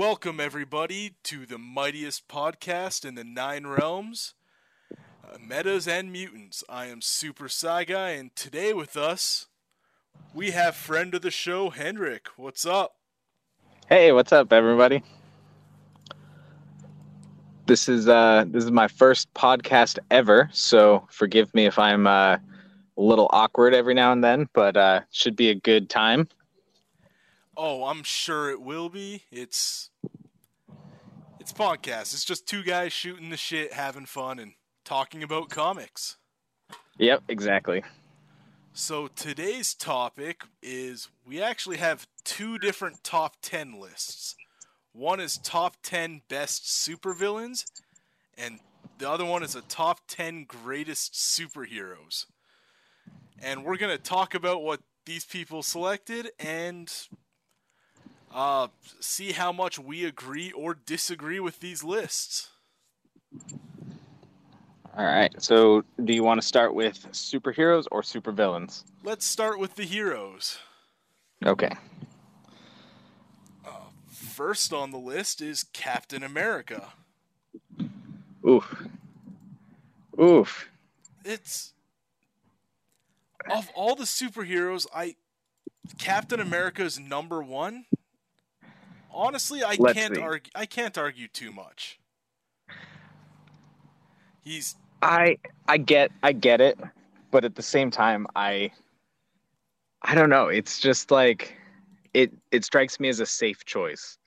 Welcome, everybody, to the mightiest podcast in the Nine Realms, uh, Metas and Mutants. I am Super CyGuy, and today with us, we have friend of the show, Hendrik. What's up? Hey, what's up, everybody? This is uh, this is my first podcast ever, so forgive me if I'm uh, a little awkward every now and then, but uh, should be a good time. Oh, I'm sure it will be. It's it's podcast. It's just two guys shooting the shit, having fun, and talking about comics. Yep, exactly. So today's topic is we actually have two different top 10 lists. One is top 10 best supervillains and the other one is a top 10 greatest superheroes. And we're going to talk about what these people selected and uh, see how much we agree or disagree with these lists. All right. So, do you want to start with superheroes or supervillains? Let's start with the heroes. Okay. First on the list is Captain America. Oof. Oof. It's of all the superheroes, I Captain America is number one. Honestly, I Let's can't see. argue. I can't argue too much. He's I I get I get it, but at the same time, I I don't know. It's just like it it strikes me as a safe choice.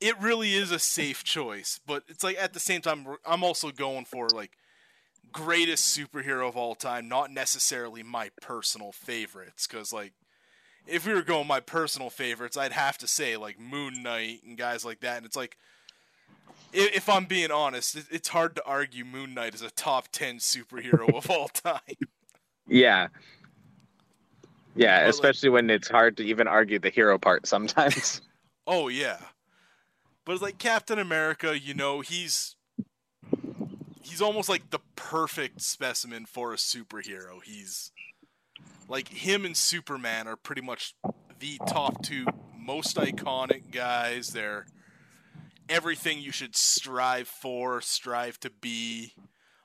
it really is a safe choice, but it's like at the same time I'm also going for like greatest superhero of all time, not necessarily my personal favorites cuz like if we were going my personal favorites, I'd have to say like Moon Knight and guys like that and it's like i- if I'm being honest, it- it's hard to argue Moon Knight is a top 10 superhero of all time. Yeah. Yeah, But, like- especially when it's hard to even argue the hero part sometimes. Oh yeah. But it's like Captain America, you know, he's he's almost like the perfect specimen for a superhero. He's like him and Superman are pretty much the top two most iconic guys. They're everything you should strive for, strive to be,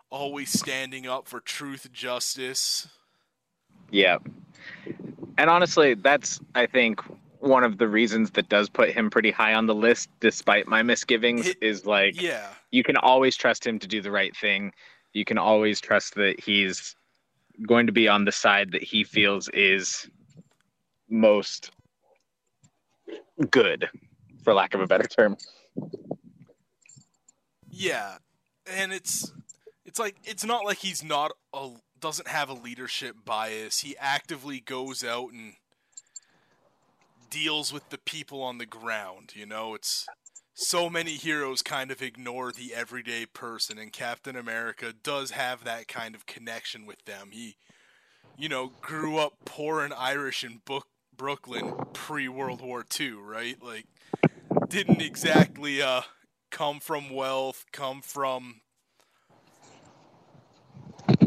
always standing up for truth, justice. yeah. And honestly, that's I think one of the reasons that does put him pretty high on the list despite my misgivings It- is like Yeah. you can always trust him to do the right thing. You can always trust that he's going to be on the side that he feels is most good, for lack of a better term. Yeah, and it's it's like it's not like he's not a doesn't have a leadership bias. He actively goes out and deals with the people on the ground, you know? It's so many heroes kind of ignore the everyday person and Captain America does have that kind of connection with them. He you know, grew up poor and Irish in Book Brooklyn pre World War II, right? Like didn't exactly uh come from wealth, come from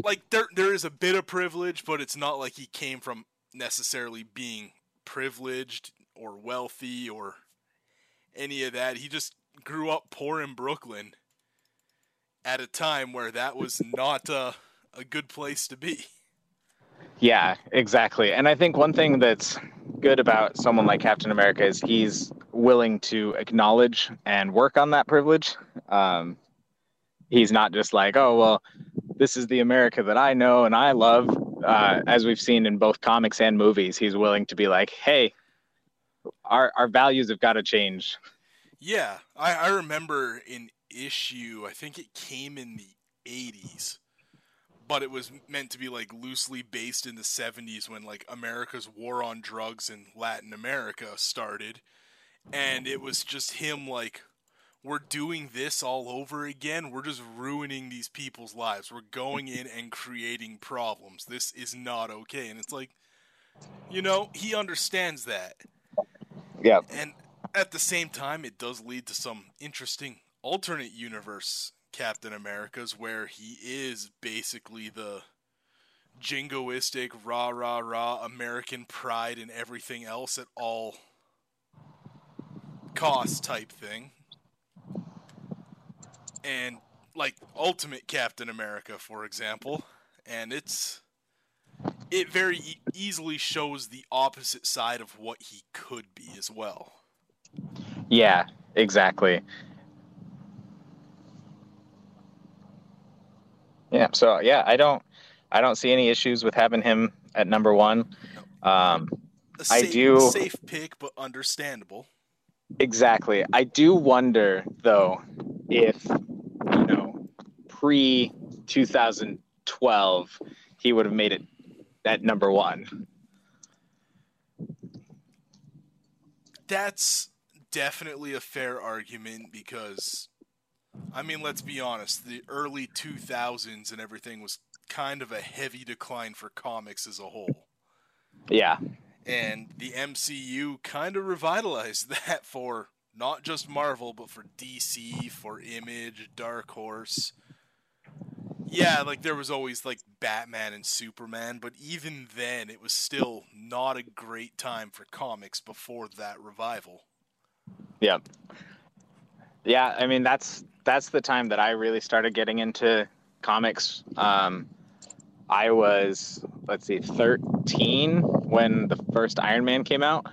like there there is a bit of privilege, but it's not like he came from necessarily being privileged or wealthy or any of that. He just grew up poor in Brooklyn at a time where that was not a, a good place to be. Yeah, exactly. And I think one thing that's good about someone like Captain America is he's willing to acknowledge and work on that privilege. Um, he's not just like, oh, well, this is the America that I know and I love. Uh, as we've seen in both comics and movies, he's willing to be like, hey, our, our values have got to change. Yeah, I, I remember an issue, I think it came in the 80s, but it was meant to be like loosely based in the 70s when like America's war on drugs in Latin America started. And it was just him like, we're doing this all over again. We're just ruining these people's lives. We're going in and creating problems. This is not okay. And it's like, you know, he understands that. Yeah. And at the same time, it does lead to some interesting alternate universe Captain Americas where he is basically the jingoistic, rah rah rah American pride and everything else at all cost type thing. And like Ultimate Captain America, for example, and it's it very e- easily shows the opposite side of what he could be as well. Yeah, exactly. Yeah, so yeah, I don't I don't see any issues with having him at number one. Um, A I safe, do- safe pick, but understandable. exactly. I do wonder though if you know pre 2012 he would have made it at number one. That's definitely a fair argument because, I mean, let's be honest, the early 2000s and everything was kind of a heavy decline for comics as a whole. Yeah, And the MCU kind of revitalized that for not just Marvel, but for DC, for Image, Dark Horse. Yeah, like there was always like Batman and Superman, but even then it was still not a great time for comics before that revival. yeah, yeah. I mean that's that's the time that I really started getting into comics. Um, I was let's see, 13 when the first Iron Man came out.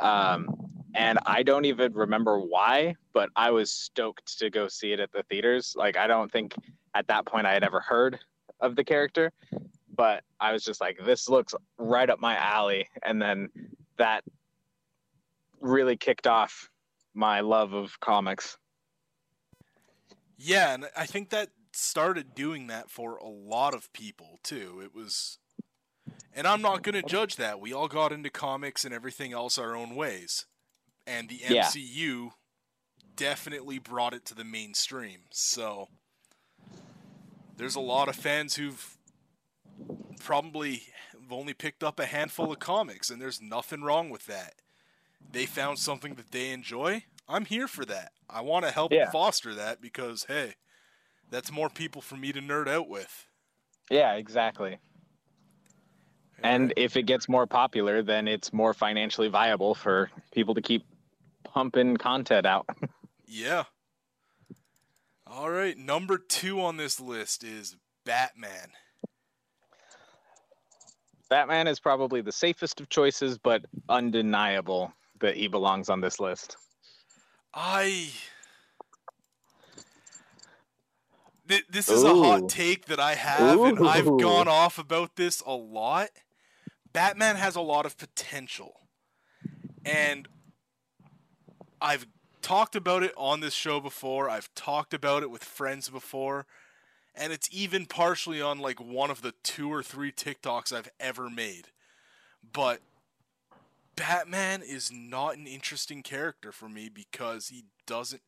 Um, and I don't even remember why, but I was stoked to go see it at the theaters. Like I don't think at that point I had ever heard of the character, but I was just like, this looks right up my alley. And then that really kicked off my love of comics. Yeah, and I think that started doing that for a lot of people too. It was and I'm not going to judge that. We all got into comics and everything else our own ways. And the Yeah. MCU definitely brought it to the mainstream. So there's a lot of fans who've probably only picked up a handful of comics and there's nothing wrong with that. They found something that they enjoy. I'm here for that. I want to help Yeah. foster that because hey, that's more people for me to nerd out with. Yeah, exactly. And if it gets more popular, then it's more financially viable for people to keep pumping content out. Yeah. All right, number two on this list is Batman. Batman is probably the safest of choices, but undeniable that he belongs on this list. I. Th- This is a hot take that I have, and I've gone off about this a lot. Batman has a lot of potential. And I've talked about it on this show before. I've talked about it with friends before. And it's even partially on like one of the two or three TikToks I've ever made. But Batman is not an interesting character for me because he doesn't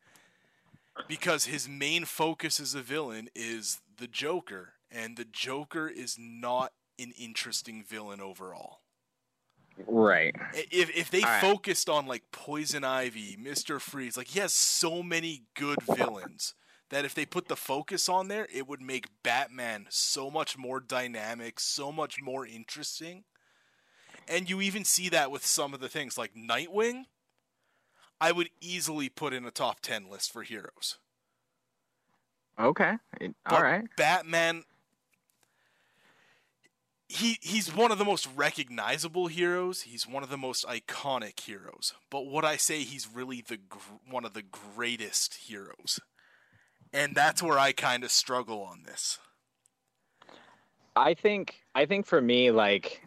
because his main focus as a villain is the Joker and the Joker is not an interesting villain overall. Right. If if they All right. focused on like Poison Ivy, Mister Freeze, like he has so many good villains that if they put the focus on there, it would make Batman so much more dynamic, so much more interesting. And you even see that with some of the things like Nightwing. I would easily put in a top ten list for heroes. Okay. But All right. Batman he he's one of the most recognizable heroes. He's one of the most iconic heroes. But what I say he's really the gr- one of the greatest heroes? And that's where I kind of struggle on this. I think I think for me, like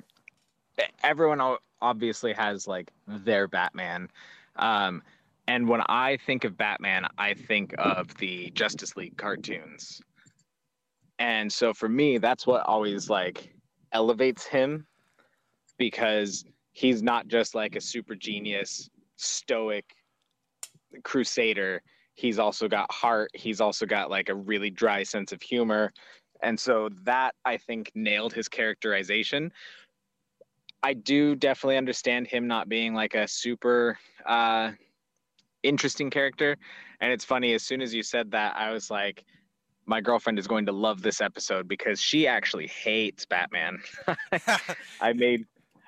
everyone obviously has like their Batman, um, and when I think of Batman, I think of the Justice League cartoons, and so for me, that's what always like elevates him because he's not just like a super genius, stoic crusader. He's also got heart. He's also got like a really dry sense of humor. And so that I think nailed his characterization. I do definitely understand him not being like a super uh, interesting character. And it's funny, as soon as you said that, I was like, my girlfriend is going to love this episode because she actually hates Batman. I made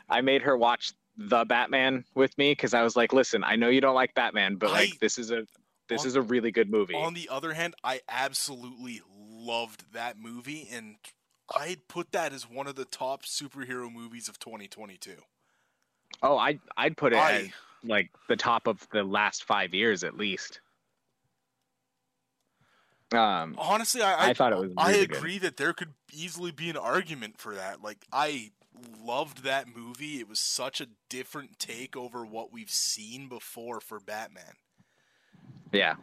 I made her watch the Batman with me because I was like, listen, I know you don't like Batman, but like this is a this on- is a really good movie. On the other hand, I absolutely loved that movie, and I'd put that as one of the top superhero movies of 2022. oh, I I'd put it I- at like the top of the last five years at least. Um, Honestly, I, I, I thought it was I really good. agree that there could easily be an argument for that. Like, I loved that movie. It was such a different take over what we've seen before for Batman. yeah,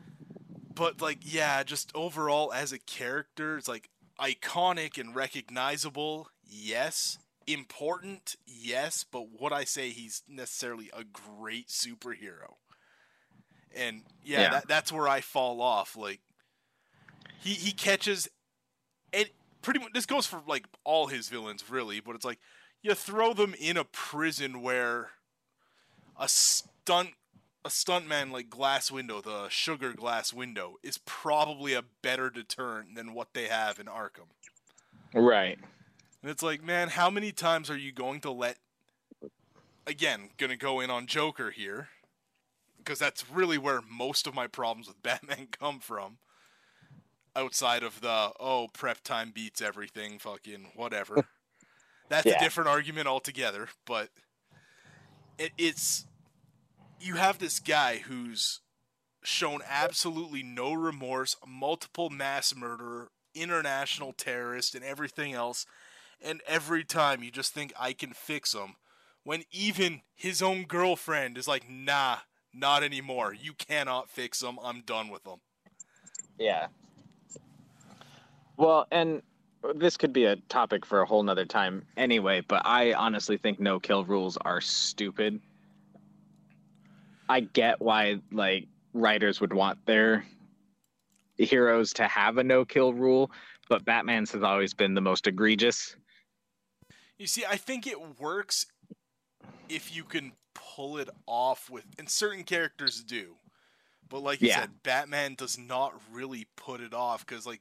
But like, yeah, just overall as a character, it's like iconic and recognizable. Yes, important. Yes, but would I say he's necessarily a great superhero? And yeah, Yeah. That, that's where I fall off. Like, he he catches it. Pretty much, this goes for like all his villains, really. But it's like you throw them in a prison where a stunt a stuntman like Glass Window, the Sugar Glass Window, is probably a better deterrent than what they have in Arkham. right. And it's like, man, how many times are you going to let? Again, gonna go in on Joker here, because that's really where most of my problems with Batman come from. Outside of the oh, prep time beats everything, fucking whatever. That's a different argument altogether. But it, it's you have this guy who's shown absolutely no remorse, multiple mass murderer, international terrorist, and everything else. And every time you just think I can fix him, when even his own girlfriend is like, nah, not anymore. You cannot fix him. I'm done with him. Yeah. Well, and this could be a topic for a whole nother time anyway, but I honestly think no kill rules are stupid. I get why like writers would want their heroes to have a no kill rule, but Batman's has always been the most egregious. You see, I think it works if you can pull it off with, and certain characters do. But like you Yeah. said, Batman does not really put it off because, like,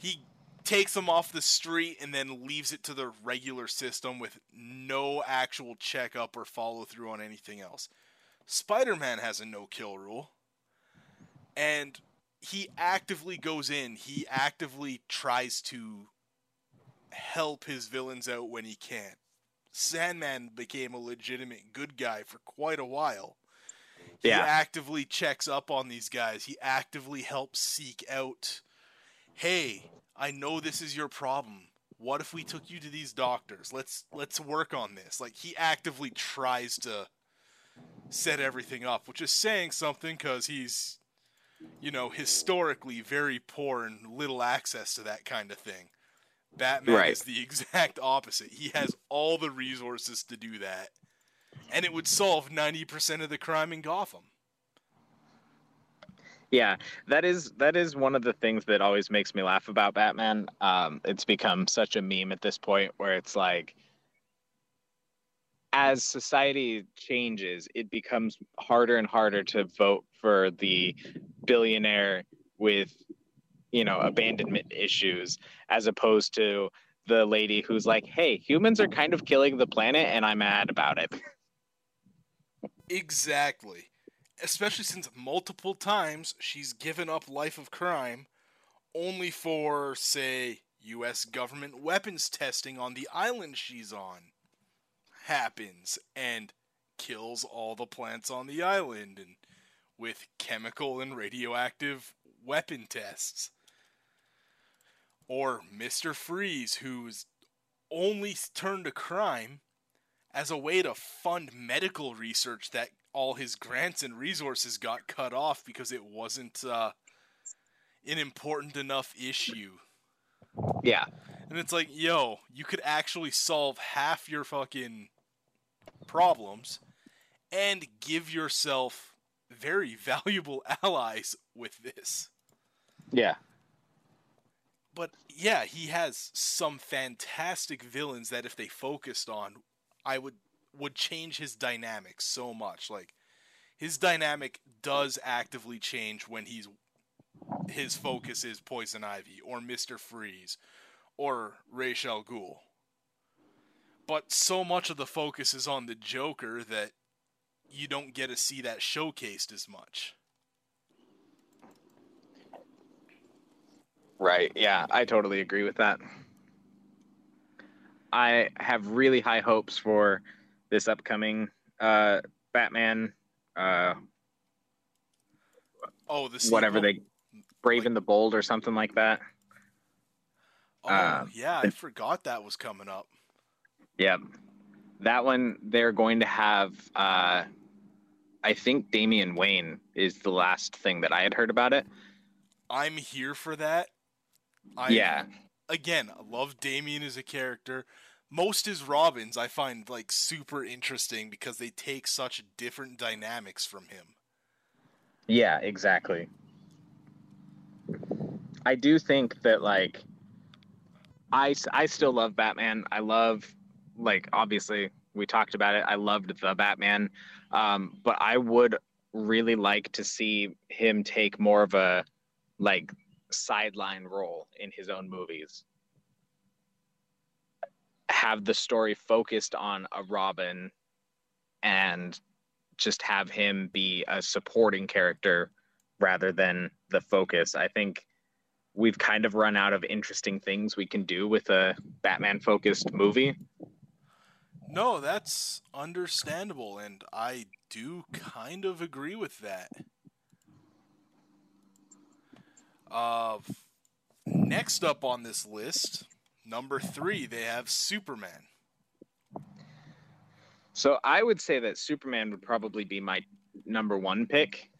he takes them off the street and then leaves it to the regular system with no actual checkup or follow through on anything else. Spider Man has a no kill rule. And he actively goes in, he actively tries to help his villains out when he can. Sandman became a legitimate good guy for quite a while. He Yeah. actively checks up on these guys. He actively helps seek out, hey, I know this is your problem. What if we took you to these doctors? Let's let's work on this. Like he actively tries to set everything up, which is saying something because he's, you know, historically very poor and little access to that kind of thing. Batman Right. is the exact opposite. He has all the resources to do that, and it would solve ninety percent of the crime in Gotham. Yeah, that is that is one of the things that always makes me laugh about Batman. Um, it's become such a meme at this point where it's like, as society changes, it becomes harder and harder to vote for the billionaire with, you know, abandonment issues, as opposed to the lady who's like, "Hey, humans are kind of killing the planet, and I'm mad about it." Exactly. Especially since multiple times she's given up life of crime only for, say, US government weapons testing on the island she's on happens and kills all the plants on the island and with chemical and radioactive weapon tests. Or Mr. Freeze, who's only turned to crime as a way to fund medical research that all his grants and resources got cut off because it wasn't uh, an important enough issue. yeah, And it's like, yo, you could actually solve half your fucking problems and give yourself very valuable allies with this. yeah, But yeah, he has some fantastic villains that if they focused on, I would would change his dynamic so much. Like his dynamic does actively change when he's his focus is Poison Ivy or Mister Freeze or Ra's al Ghul. but so much of the focus is on the Joker that you don't get to see that showcased as much. Right. Yeah, I totally agree with that. I have really high hopes for this upcoming uh, Batman. Uh, oh, the whatever they Brave like, the Bold or something like that. Oh uh, yeah, I forgot that was coming up. Yep, that one they're going to have. Uh, I think Damian Wayne is the last thing that I had heard about it. I'm here for that. I, yeah. Again, I love Damian as a character. Most his Robins I find like super interesting because they take such different dynamics from him. Yeah, exactly. I do think that like I I still love Batman. I love like obviously we talked about it. I loved the Batman, um, but I would really like to see him take more of a like sideline role in his own movies. Have the story focused on a Robin and just have him be a supporting character rather than the focus. I think we've kind of run out of interesting things we can do with a Batman focused movie. No, that's understandable, and I do kind of agree with that. Uh, next up on this list, number three, they have Superman. So I would say that Superman would probably be my number one pick.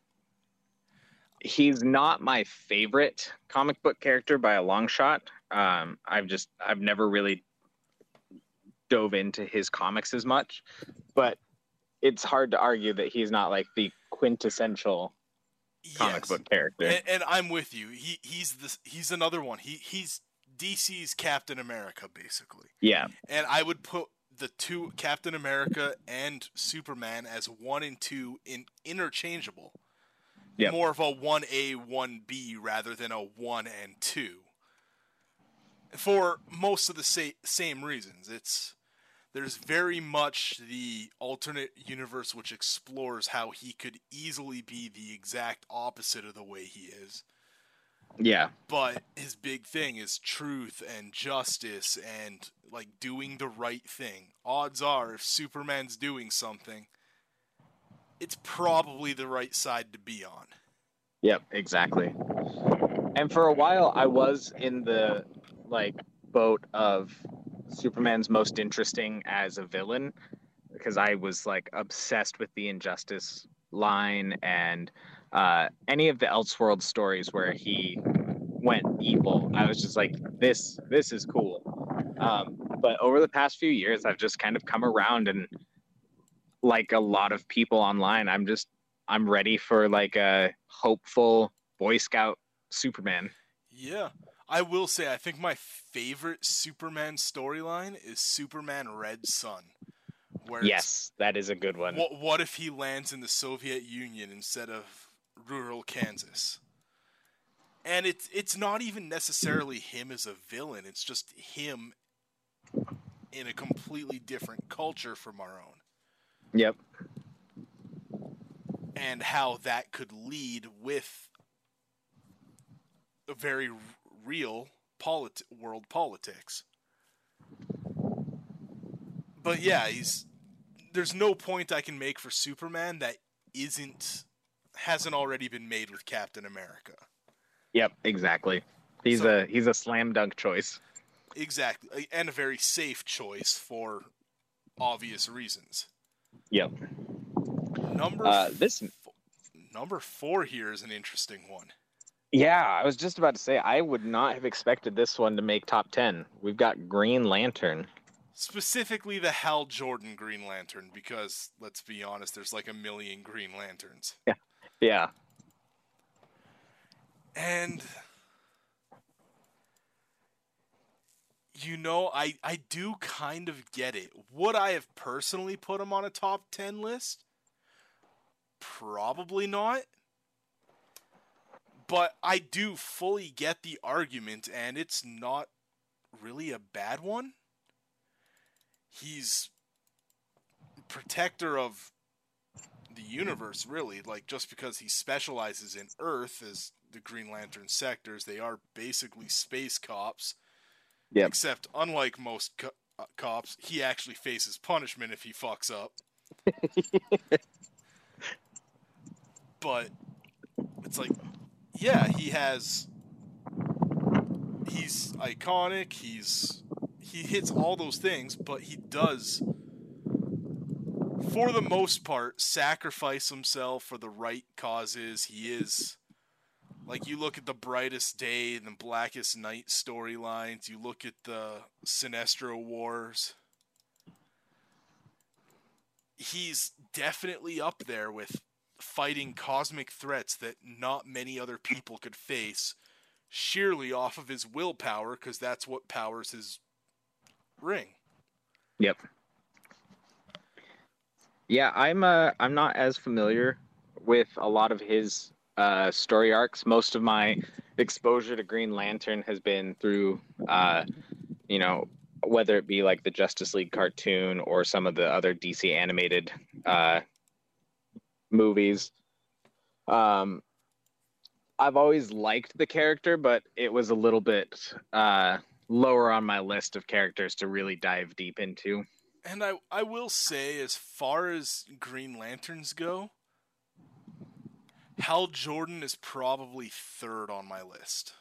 He's not my favorite comic book character by a long shot. Um, I've just I've never really dove into his comics as much, but it's hard to argue that he's not like the quintessential comic yes. book character. And, and, I'm with you. He he's this he's another one. He he's DC's Captain America basically. Yeah. And I would put the two Captain America and Superman as one and two in interchangeable. Yep. More of a 1A, 1B rather than a 1 and 2. For most of the sa- same reasons. It's there's very much the alternate universe which explores how he could easily be the exact opposite of the way he is. Yeah. But his big thing is truth and justice and like doing the right thing. Odds are if Superman's doing something, it's probably the right side to be on. Yep, exactly. And for a while I was in the like boat of Superman's most interesting as a villain because I was like obsessed with the injustice line and uh, any of the Elseworld stories where he went evil. I was just like, this this is cool. Um, but over the past few years, I've just kind of come around and like a lot of people online, I'm just I'm ready for like a hopeful Boy Scout Superman. Yeah. I will say, I think my favorite Superman storyline is Superman Red Sun. Where yes, that is a good one. What, what if he lands in the Soviet Union instead of rural Kansas? And it's it's not even necessarily him as a villain. It's just him in a completely different culture from our own. Yep. And how that could lead with a very real polit- world politics. But yeah, he's there's no point I can make for Superman that isn't hasn't already been made with Captain America. Yep, exactly. He's so, a he's a slam dunk choice. Exactly, and a very safe choice for obvious reasons. Yep. Number uh, this f- number four here is an interesting one. Yeah, I was just about to say I would not have expected this one to make top 10. We've got Green Lantern. Specifically the Hal Jordan Green Lantern because let's be honest, there's like a million Green Lanterns. Yeah. Yeah. And you know, I I do kind of get it. Would I have personally put him on a top 10 list? Probably not but I do fully get the argument, and it's not really a bad one. he's protector of the universe, really. Like just because he specializes in Earth as the Green Lantern sectors, they are basically space cops. Yep. Except, unlike most co- uh, cops, he actually faces punishment if he fucks up. but it's like, yeah, he has. He's iconic. He's he hits all those things, but he does, for the most part, sacrifice himself for the right causes. He is like you look at the brightest day and the blackest night storylines. You look at the Sinestro Wars. He's definitely up there with fighting cosmic threats that not many other people could face sheerly off of his willpower because that's what powers his ring. Yep. Yeah, I'm uh I'm not as familiar with a lot of his uh story arcs. Most of my exposure to Green Lantern has been through uh you know whether it be like the Justice League cartoon or some of the other DC animated uh movies. Um I've always liked the character, but it was a little bit uh lower on my list of characters to really dive deep into. And I I will say as far as Green Lanterns go, Hal Jordan is probably third on my list.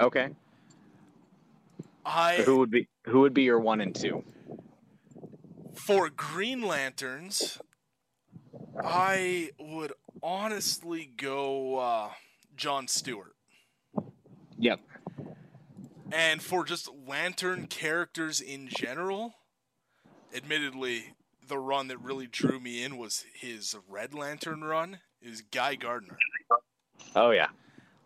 Okay. I Who would be who would be your one and two? for Green Lanterns, I would honestly go uh, John Stewart. Yep. And for just Lantern characters in general, admittedly, the run that really drew me in was his Red Lantern run. Is Guy Gardner. Oh yeah.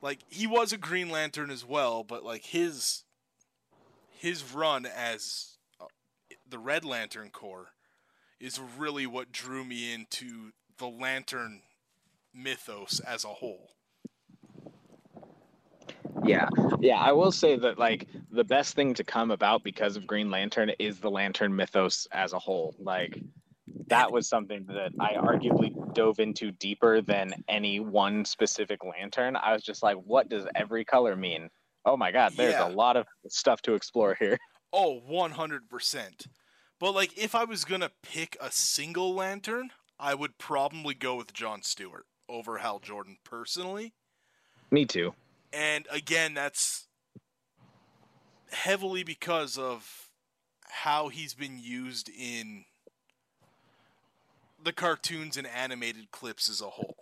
Like he was a Green Lantern as well, but like his his run as uh, the Red Lantern Corps is really what drew me into the Lantern mythos as a whole. Yeah. Yeah, I will say that like the best thing to come about because of Green Lantern is the Lantern mythos as a whole. Like that was something that I arguably dove into deeper than any one specific lantern. I was just like, what does every color mean? Oh my god, there's Yeah. a lot of stuff to explore here. Oh, 100%. But like if I was going to pick a single lantern, I would probably go with John Stewart over Hal Jordan personally. Me too. And again, that's heavily because of how he's been used in the cartoons and animated clips as a whole.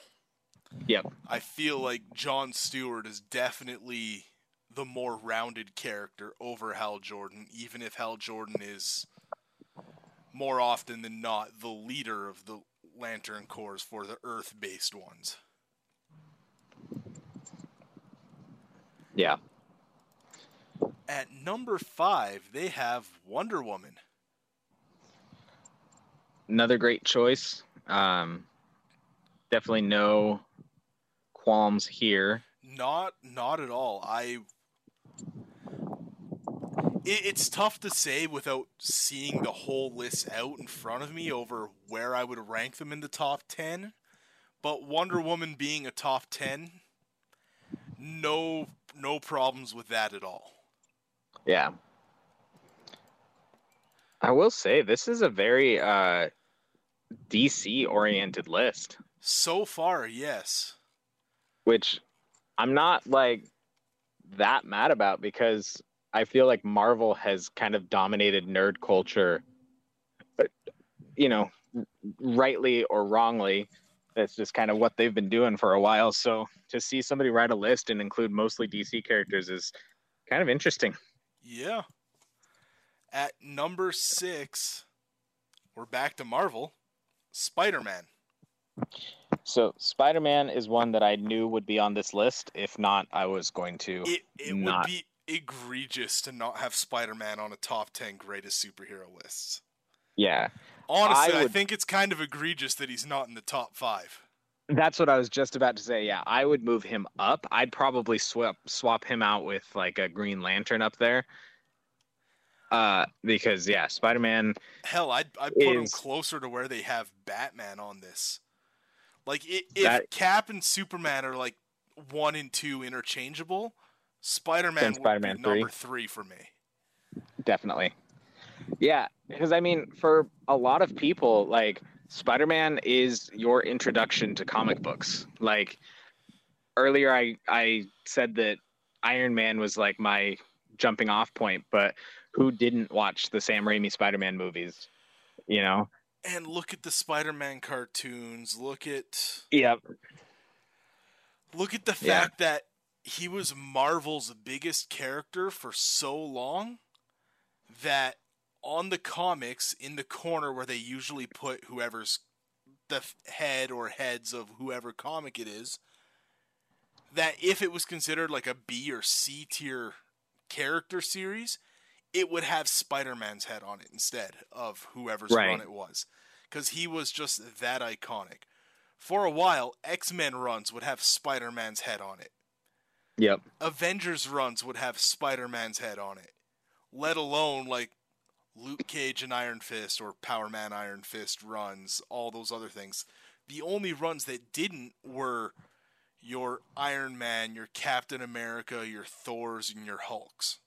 Yep. I feel like John Stewart is definitely the more rounded character over Hal Jordan, even if Hal Jordan is more often than not the leader of the Lantern Corps for the Earth based ones. Yeah. At number five, they have Wonder Woman. Another great choice. Um definitely no qualms here. Not, not at all. I. It, it's tough to say without seeing the whole list out in front of me over where I would rank them in the top ten. But Wonder Woman being a top ten, no, no problems with that at all. Yeah. I will say this is a very uh DC oriented list, So far, yes. which I'm not like that mad about because I feel like Marvel has kind of dominated nerd culture but you know, rightly or wrongly. That's just kind of what they've been doing for a while. So to see somebody write a list and include mostly DC characters is kind of interesting. Yeah. At number six, we're back to Marvel. Spider Man. So Spider Man is one that I knew would be on this list. If not, I was going to. It it Not- would be egregious to not have Spider Man on a top ten greatest superhero lists. Yeah, Honestly, I, would- think it's kind of egregious that he's not in the top five. that's what I was just about to say. Yeah, I would move him up. I'd probably swap swap him out with like a Green Lantern up there. Uh, because yeah, Spider Man. Hell, I'd I'd put him closer to where they have Batman on this. Like i if That- Cap and Superman are like one and two interchangeable, Spider Man would Spider-Man be number three for me. Definitely. Yeah, because I mean, for a lot of people, like Spider Man is your introduction to comic books. Like earlier, I I said that Iron Man was like my jumping off point, but who didn't watch the Sam Raimi Spider Man movies? You know. And look at the Spider Man cartoons. Look at Yep. look at the Yeah. fact that he was Marvel's biggest character for so long that on the comics in the corner where they usually put whoever's the head or heads of whoever comic it is that if it was considered like a B or C tier character series it would have Spider-Man's head on it instead of whoever's Right. run it was cuz he was just that iconic for a while X-Men runs would have Spider-Man's head on it Yep. Avengers runs would have Spider Man's head on it, let alone like Luke Cage and Iron Fist or Power Man Iron Fist runs, all those other things. The only runs that didn't were your Iron Man, your Captain America, your Thors, and your Hulks.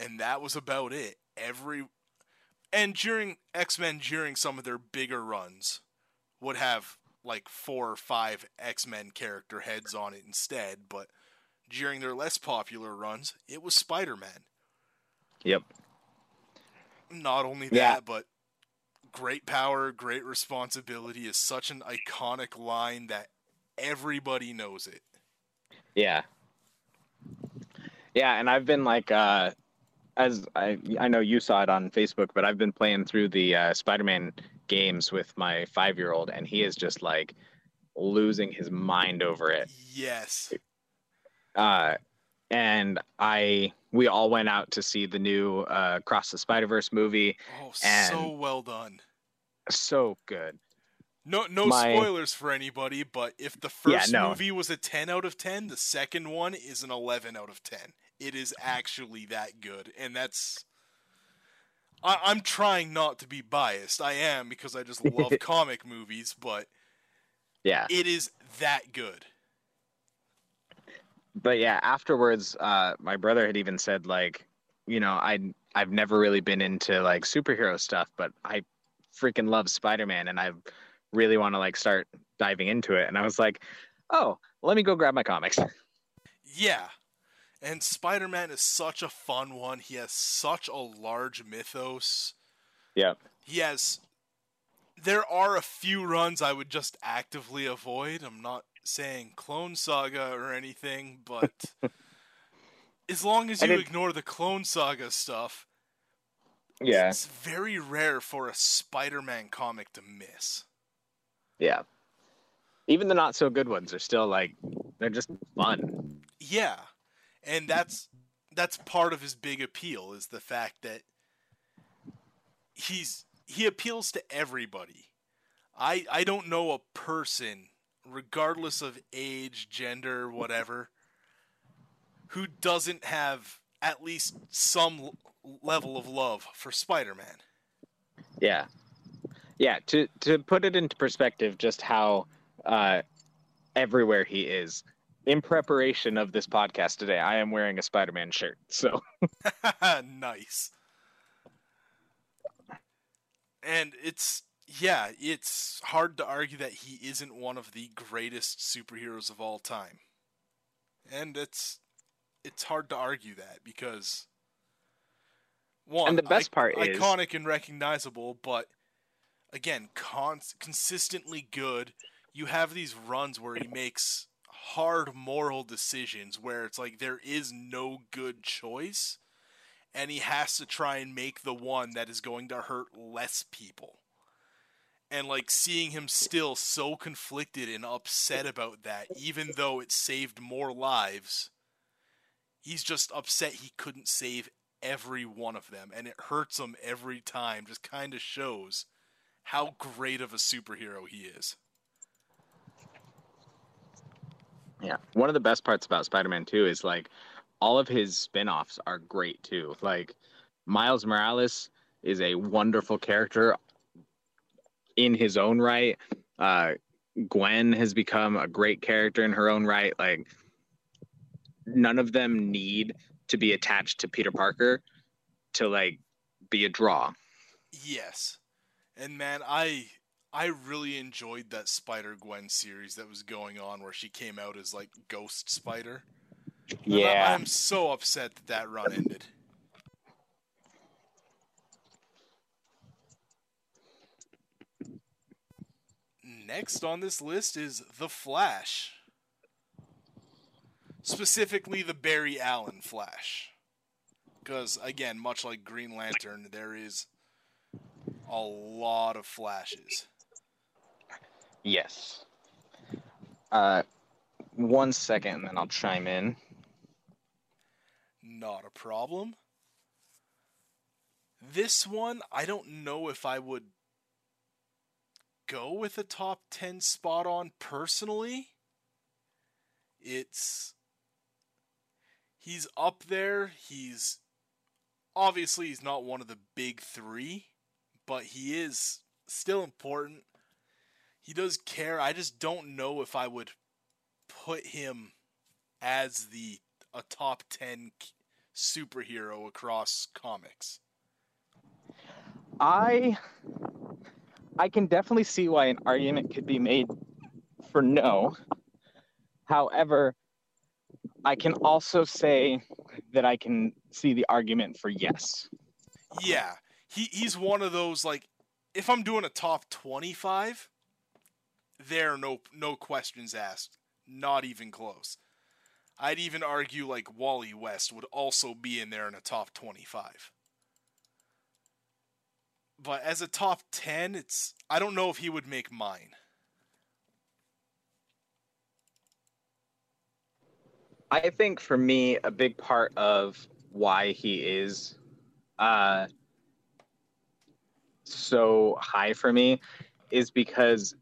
And that was about it. Every and during X Men, during some of their bigger runs, would have like four or five X Men character heads on it instead, but during their less popular runs, it was Spider Man. Yep. Not only that, Yeah. but great power, great responsibility is such an iconic line that everybody knows it. Yeah. Yeah, and I've been like uh as I I know you saw it on Facebook, but I've been playing through the uh, Spider-Man games with my 5-year-old and he is just like losing his mind over it. Yes. Uh and I we all went out to see the new uh Cross the Spider-Verse movie. Oh, so well done. So good. No, no My- spoilers for anybody, but if the Yeah, first no. movie was a 10 out of 10, the second one is an 11 out of 10. It is actually that good, and that's. I, I'm trying not to be biased. I am because I just love comic movies, but Yeah. it is that good. But yeah, afterwards, uh, my brother had even said like, you know, I I've never really been into like superhero stuff, but I freaking love Spider Man, and I really want to like start diving into it. And I was like, oh, let me go grab my comics. Yeah. And Spider Man is such a fun one. He has such a large mythos. yeah, he has there are a few runs I would just actively avoid. I'm not saying Clone Saga or anything, but as long as you ignore the Clone Saga stuff, yeah, it's very rare for a Spider-Man comic to miss. yeah. Even the not so good ones are still like they're just fun. Yeah. And that's that's part of his big appeal is the fact that he's he appeals to everybody. I I don't know a person regardless of age, gender, whatever who doesn't have at least some l- level of love for Spider-Man. Yeah, yeah. To to put it into perspective, just how uh, everywhere he is. In preparation of this podcast today, I am wearing a Spider Man shirt. So nice. And it's yeah, it's hard to argue that he isn't one of the greatest superheroes of all time. And it's it's hard to argue that because one And the best ic- part is- iconic and recognizable, but again, con- consistently good. You have these runs where he makes hard moral decisions where it's like there is no good choice and he has to try and make the one that is going to hurt less people. And like seeing him still so conflicted and upset about that, even though it saved more lives, he's just upset he couldn't save every one of them. And it hurts him every time, just kind of shows how great of a superhero he is. Yeah. One of the best parts about Spider Man 2 is like all of his spin-offs are great too. Like Miles Morales is a wonderful character in his own right. Uh, Gwen has become a great character in her own right. Like none of them need to be attached to Peter Parker to like be a draw. Yes. And man, I I really enjoyed that Spider Gwen series that was going on where she came out as like Ghost Spider. Yeah. I, I'm so upset that that run ended. Next on this list is The Flash. Specifically, the Barry Allen Flash. Because, again, much like Green Lantern, there is a lot of flashes. Yes. Uh, one second, and then I'll chime in. Not a problem. This one, I don't know if I would go with a top 10 spot on personally. It's. He's up there. He's. Obviously, he's not one of the big three, but he is still important. He does care. I just don't know if I would put him as the a top 10 superhero across comics. I I can definitely see why an argument could be made for no. However, I can also say that I can see the argument for yes. Yeah, he he's one of those like if I'm doing a top 25, there are no no questions asked, not even close. I'd even argue like Wally West would also be in there in a top 25. But as a top 10, it's I don't know if he would make mine. I think for me, a big part of why he is uh, so high for me is because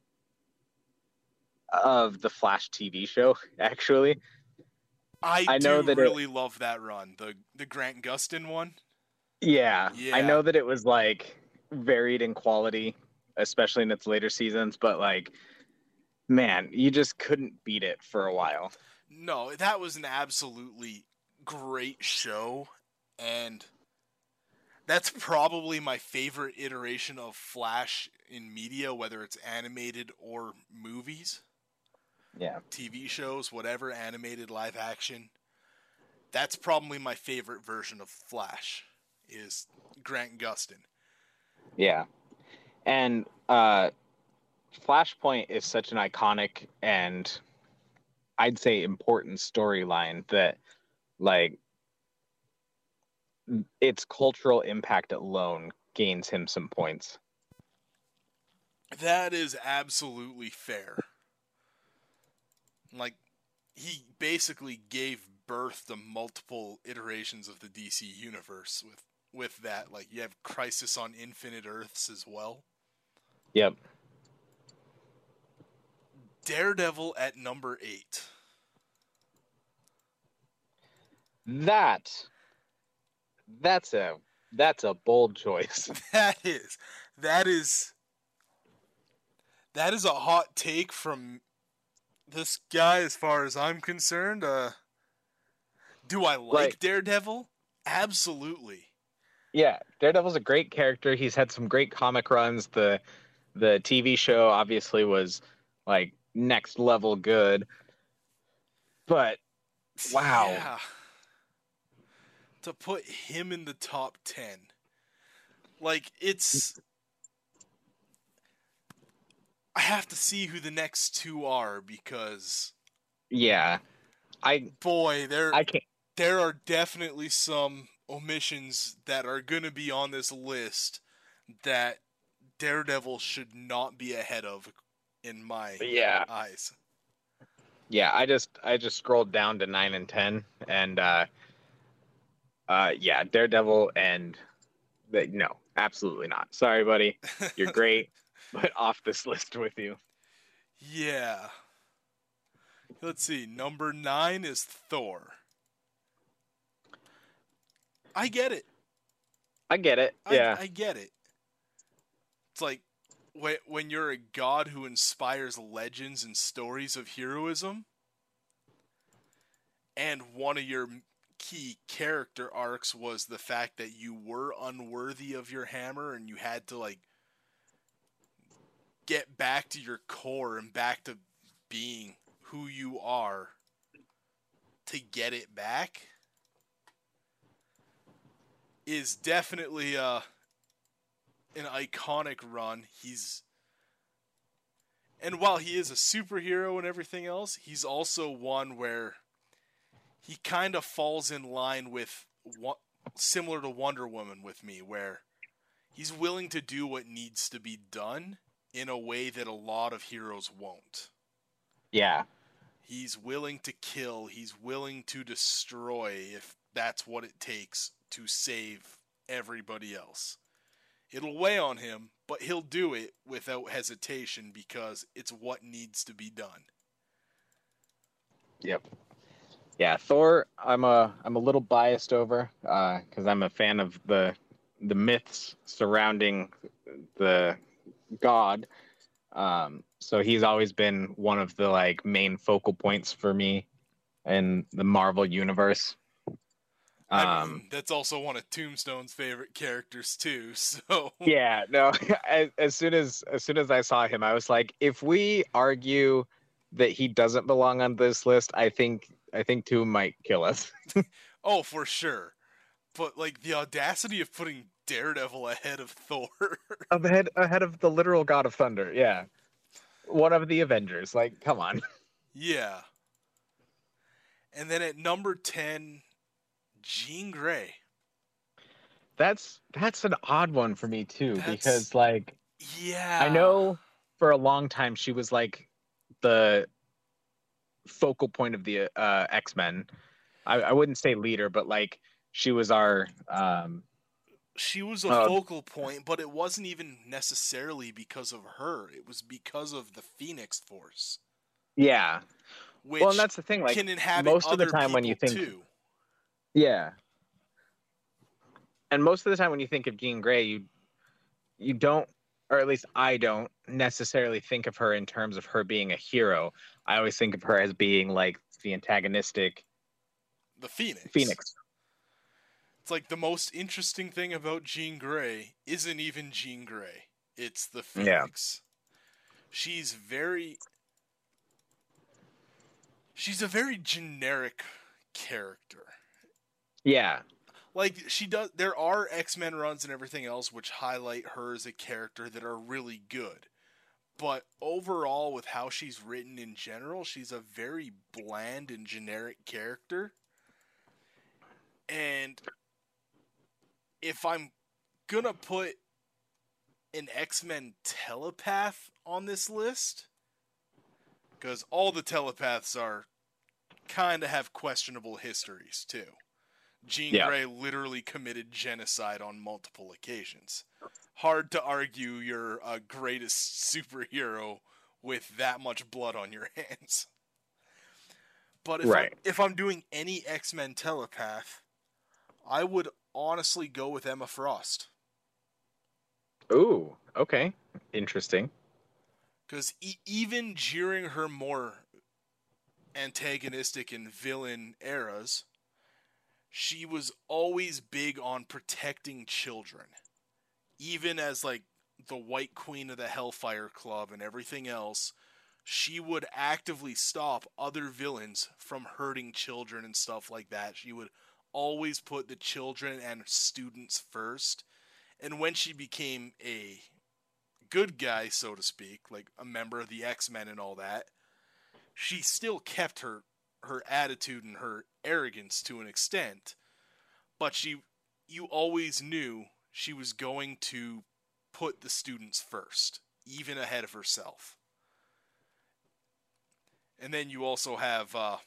of the Flash TV show, actually. I, I know do that it- really love that run, the the Grant Gustin one. Yeah, Yeah. I know that it was like varied in quality, especially in its later seasons, but like, man, you just couldn't beat it for a while. No, that was an absolutely great show, and that's probably my favorite iteration of Flash in media, whether it's animated or movies, Yeah. TV shows, whatever, animated, live action. That's probably my favorite version of Flash is Grant Gustin. Yeah. And uh Flashpoint is such an iconic and I'd say important storyline that like its cultural impact alone gains him some points. That is absolutely fair. Like, he basically gave birth to multiple iterations of the DC universe with with that. Like, you have Crisis on Infinite Earths as well. Yep. Daredevil at number eight. That that's a that's a bold choice. That is that is that is a hot take from this guy as far as I'm concerned. Uh do I like Like- Daredevil? Absolutely. Yeah, Daredevil's a great character. He's had some great comic runs. The the TV show obviously was like next level good. But Wow. Yeah. To put him in the top 10. Like, it's. I have to see who the next two are because, yeah, I boy, there, I can't there are definitely some omissions that are going to be on this list that Daredevil should not be ahead of in my yeah. eyes. Yeah, I just I just scrolled down to 9 and 10 and uh uh yeah, Daredevil and the, no, absolutely not. Sorry, buddy. You're great, but off this list with you. Yeah. Let's see. Number nine is Thor. I get it. I get it. I, Yeah. I get it. It's like when when you're a god who inspires legends and stories of heroism, and one of your key character arcs was the fact that you were unworthy of your hammer and you had to like get back to your core and back to being who you are to get it back is definitely uh an iconic run. He's and while he is a superhero and everything else, he's also one where he kind of falls in line with what similar to Wonder Woman with me where he's willing to do what needs to be done in a way that a lot of heroes won't. Yeah. He's willing to kill, he's willing to destroy if that's what it takes to save everybody else. It'll weigh on him, but he'll do it without hesitation because it's what needs to be done. Yep. Yeah, Thor. I'm a I'm a little biased over because I'm a fan of the the myths surrounding the god. Um, so he's always been one of the like main focal points for me in the Marvel universe. Um, mean, that's also one of Tombstone's favorite characters too. So yeah, no. As, as soon as as soon as I saw him, I was like, if we argue that he doesn't belong on this list, I think I think Tomb might kill us. oh, for sure. But like the audacity of putting Daredevil ahead of Thor. ahead ahead of the literal god of thunder yeah one of the avengers like come on yeah. And then at number 10, Jean Grey. that's that's an odd one for me too That's- because like Yeah. i know for a long time she was like the focal point of the uh x-men I, I wouldn't say leader but like she was our um she was a Uh, focal point, but it wasn't even necessarily because of her. It was because of the Phoenix Force, yeah which well and that's the thing like can inhabit most of the time when you think- too. Yeah. And most of the time when you think of Jean Grey, you you don't or at least I don't necessarily think of her in terms of her being a hero. I always think of her as being like the antagonistic the Phoenix. Phoenix. It's like the most interesting thing about Jean Grey isn't even Jean Grey. It's the Phoenix. Yeah. Phoenix. She's very She's a very generic character. Yeah. Like she does there are X-Men runs and everything else which highlight her as a character that are really good. But overall with how she's written in general, she's a very bland and generic character. And if I'm gonna put an X-Men telepath on this list, because all the telepaths are kind of have questionable histories too. Jean Yeah. Grey literally committed genocide on multiple occasions. Hard to argue you're a greatest superhero with that much blood on your hands. But if, Right. I'm, if I'm doing any X Men telepath, I would honestly go with Emma Frost. Ooh, okay. Interesting. Because e- even during her more antagonistic and villain eras, she was always big on protecting children. Even as, like, the White Queen of the Hellfire Club and everything else, she would actively stop other villains from hurting children and stuff like that. She would always put the children and students first. And when she became a good guy, so to speak, like a member of the X Men and all that, she still kept her her attitude and her arrogance to an extent, but she you always knew she was going to put the students first, even ahead of herself. And then you also have uh,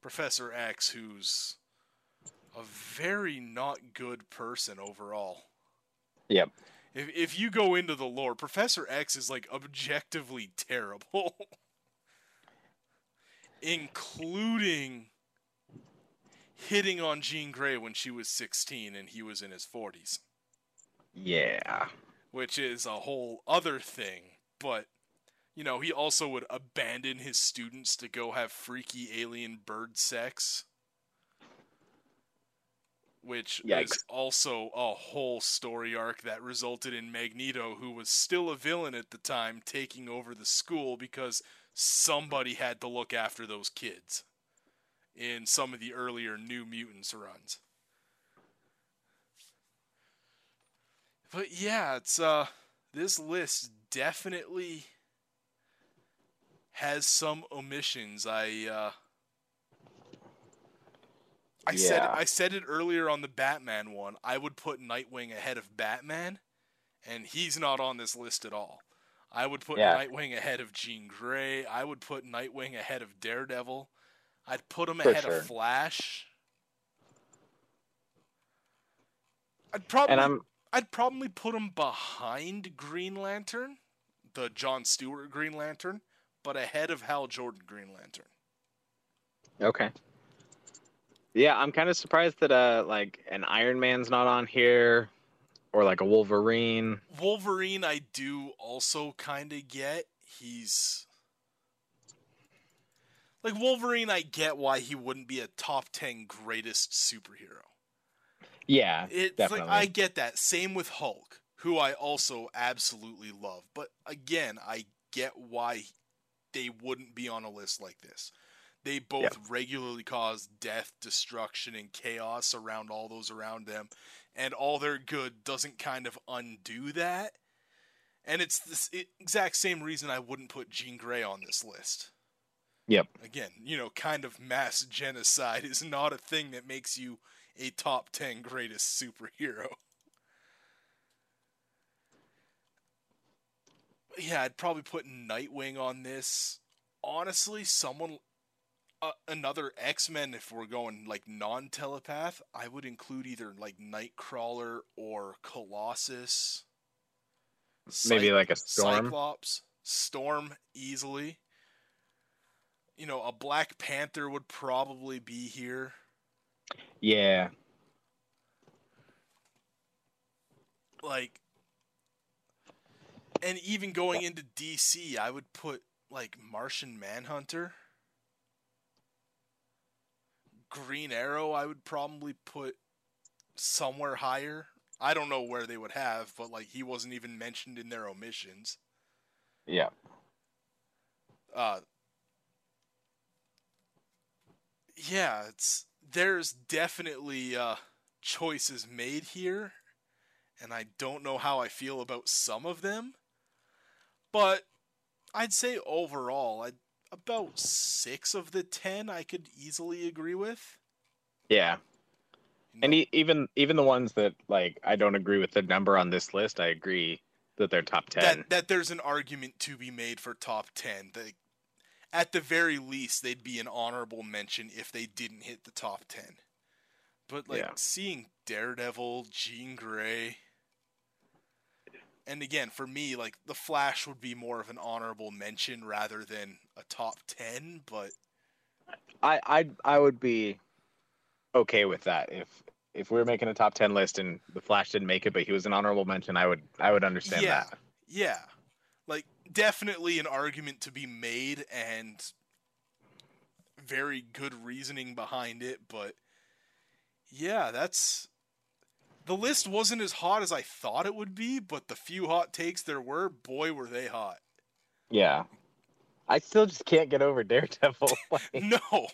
Professor X, who's a very not good person overall. Yep. If if you go into the lore, Professor X is like objectively terrible. Including hitting on Jean Grey when she was 16 and he was in his 40s, Yeah. which is a whole other thing. But, you know, he also would abandon his students to go have freaky alien bird sex, which Yikes. is also a whole story arc that resulted in Magneto, who was still a villain at the time, taking over the school because somebody had to look after those kids in some of the earlier New Mutants runs. But yeah, it's uh this list definitely has some omissions. I uh I said I said it earlier on the Batman one. I would put Nightwing ahead of Batman, and he's not on this list at all. I would put Yeah. Nightwing ahead of Jean Grey. I would put Nightwing ahead of Daredevil. I'd put him For ahead sure. of Flash. I'd probably I'd probably put him behind Green Lantern, the John Stewart Green Lantern, but ahead of Hal Jordan Green Lantern. okay. Yeah, I'm kind of surprised that uh like an Iron Man's not on here or like a Wolverine. Wolverine, I do also kind of get. He's like Wolverine. I get why he wouldn't be a top ten greatest superhero. Yeah, It's definitely. like I get that. Same with Hulk, who I also absolutely love. But again, I get why they wouldn't be on a list like this. They both Yep. regularly cause death, destruction, and chaos around all those around them, and all their good doesn't kind of undo that. And it's this i- exact same reason I wouldn't put Jean Grey on this list. Yep. Again, you know, kind of mass genocide is not a thing that makes you a top 10 greatest superhero. But yeah, I'd probably put Nightwing on this. Honestly, someone uh, another X-Men if we're going like non-telepath, I would include either like Nightcrawler or Colossus. Maybe like a storm. Cyclops, Storm easily. You know, a Black Panther would probably be here. Yeah. like and even going into DC, I would put like Martian Manhunter. Green Arrow, I would probably put somewhere higher. I don't know where they would have, but like he wasn't even mentioned in their omissions. Yeah. Uh Yeah, it's there's definitely uh choices made here and I don't know how I feel about some of them. But I'd say overall, I'd, about 6 of the 10 I could easily agree with. Yeah. You And e- even even the ones that like I don't agree with the number on this list, I agree that they're top 10. that that there's an argument to be made for top 10. They, at the very least, they'd be an honorable mention if they didn't hit the top 10. But like Yeah. seeing Daredevil, Jean Grey, and again for me, like the Flash would be more of an honorable mention rather than a top 10. But I I I would be okay with that if if we were making a top 10 list and the Flash didn't make it but he was an honorable mention, I would I would understand Yeah. that. yeah, like definitely an argument to be made and very good reasoning behind it. But yeah, that's the list wasn't as hot as I thought it would be, but the few hot takes there were, boy, were they hot. Yeah. I still just can't get over Daredevil. Like, No.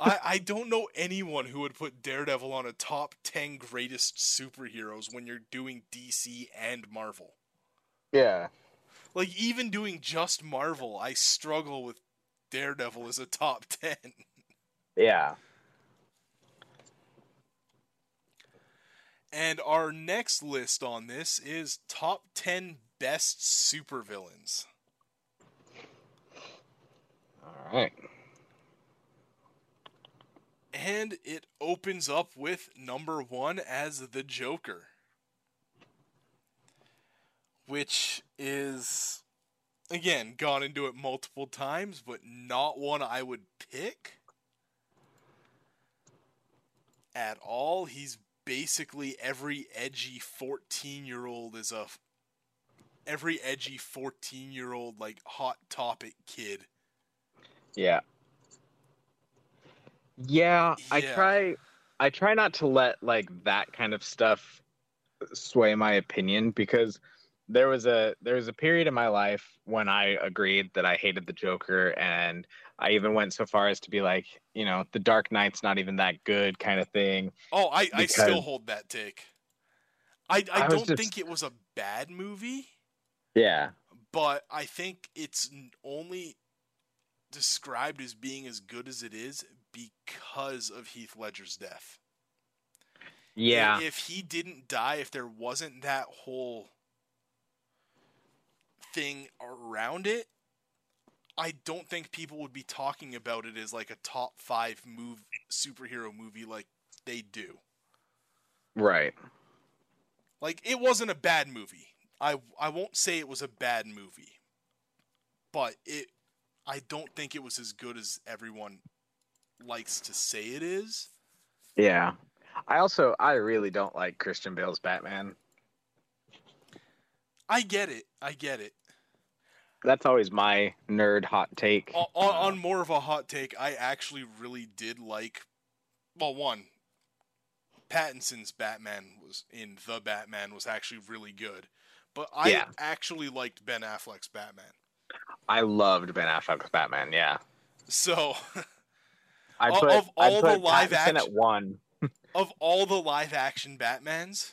I, I don't know anyone who would put Daredevil on a top 10 greatest superheroes when you're doing DC and Marvel. yeah. Like, even doing just Marvel, I struggle with Daredevil as a top 10. Yeah. And our next list on this is top 10 best supervillains. All right. And it opens up with number one as the Joker. Which is, again, gone into it multiple times, but not one I would pick. at all. He's basically every edgy 14 year old is a every edgy 14 year old like hot topic kid Yeah. Yeah, I try I try not to let like that kind of stuff sway my opinion because there was a there was a period in my life when I agreed that I hated the Joker and I even went so far as to be like, you know, the Dark Knight's not even that good kind of thing. oh i, I still hold that take i, I, I don't just- think it was a bad movie Yeah. but i think it's only described as being as good as it is because of heath ledger's death Yeah. if he didn't die, if there wasn't that whole thing around it, I don't think people would be talking about it as like a top five move superhero movie like they do. Right. Like it wasn't a bad movie. I I won't say it was a bad movie, but it I don't think it was as good as everyone likes to say it is. Yeah. I also I really don't like Christian Bale's Batman. I get it. I get it. That's always my nerd hot take. on, on, more of a hot take, I actually really did like. Well, one, Pattinson's Batman was in the Batman was actually really good, but I Yeah. actually liked Ben Affleck's Batman. I loved Ben Affleck's Batman. Yeah, So, I Of- put of all put the live Pattinson action- at one. of all the live action Batmans,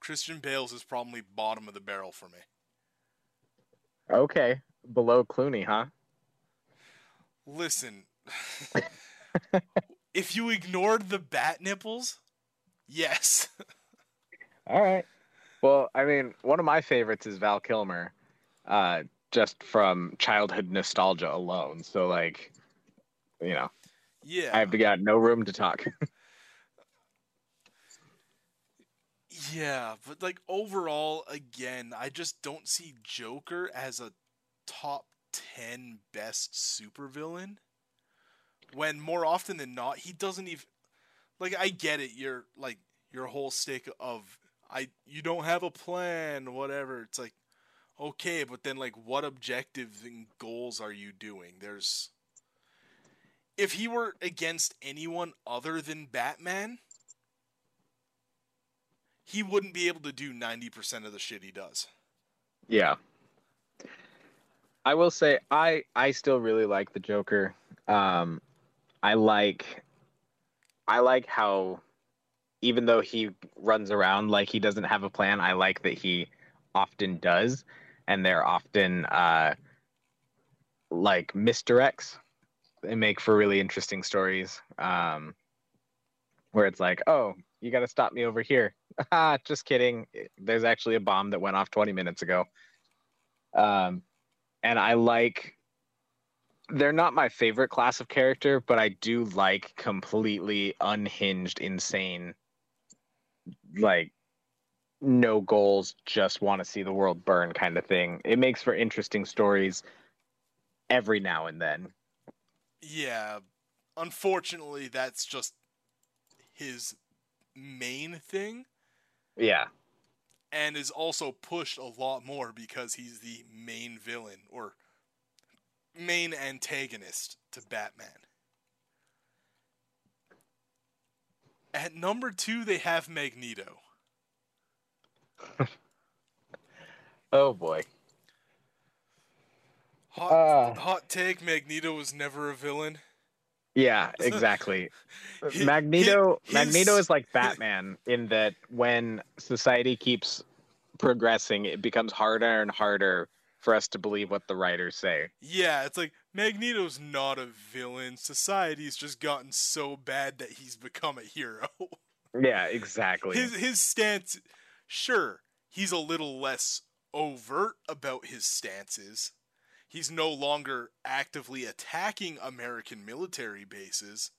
Christian Bale's is probably bottom of the barrel for me. Okay, below Clooney, huh? Listen, if you ignored the bat nipples, yes. All right. Well, I mean, one of my favorites is Val Kilmer, uh, just from childhood nostalgia alone. So, like, you know, Yeah. I have got no room to talk. Yeah, but like overall, again, I just don't see Joker as a top 10 best supervillain. When more often than not, he doesn't even. Like, I get it, you're like, your whole stick of, I you don't have a plan, whatever. It's like, okay, but then, like, what objectives and goals are you doing? There's. If he were against anyone other than Batman, he wouldn't be able to do 90% of the shit he does. yeah. I will say I I still really like the Joker. Um, I like I like how even though he runs around like he doesn't have a plan, I like that he often does, and they're often uh, like misdirects. They make for really interesting stories. Um, where it's like, oh, you got to stop me over here. Ah, just kidding. There's actually a bomb that went off 20 minutes ago. Um, and I like. They're not my favorite class of character, but I do like completely unhinged, insane, like no goals, just want to see the world burn kind of thing. It makes for interesting stories every now and then. Yeah, unfortunately, that's just his main thing, Yeah. and is also pushed a lot more because he's the main villain or main antagonist to Batman. At number two, they have Magneto. Oh boy. Hot, Uh. hot take: Magneto was never a villain. Yeah, exactly. Hi- Magneto his- Magneto is like Batman in that when society keeps progressing, it becomes harder and harder for us to believe what the writers say. Yeah, it's like Magneto's not a villain. Society's just gotten so bad that he's become a hero. Yeah, exactly. his his stance sure, he's a little less overt about his stances. He's no longer actively attacking American military bases,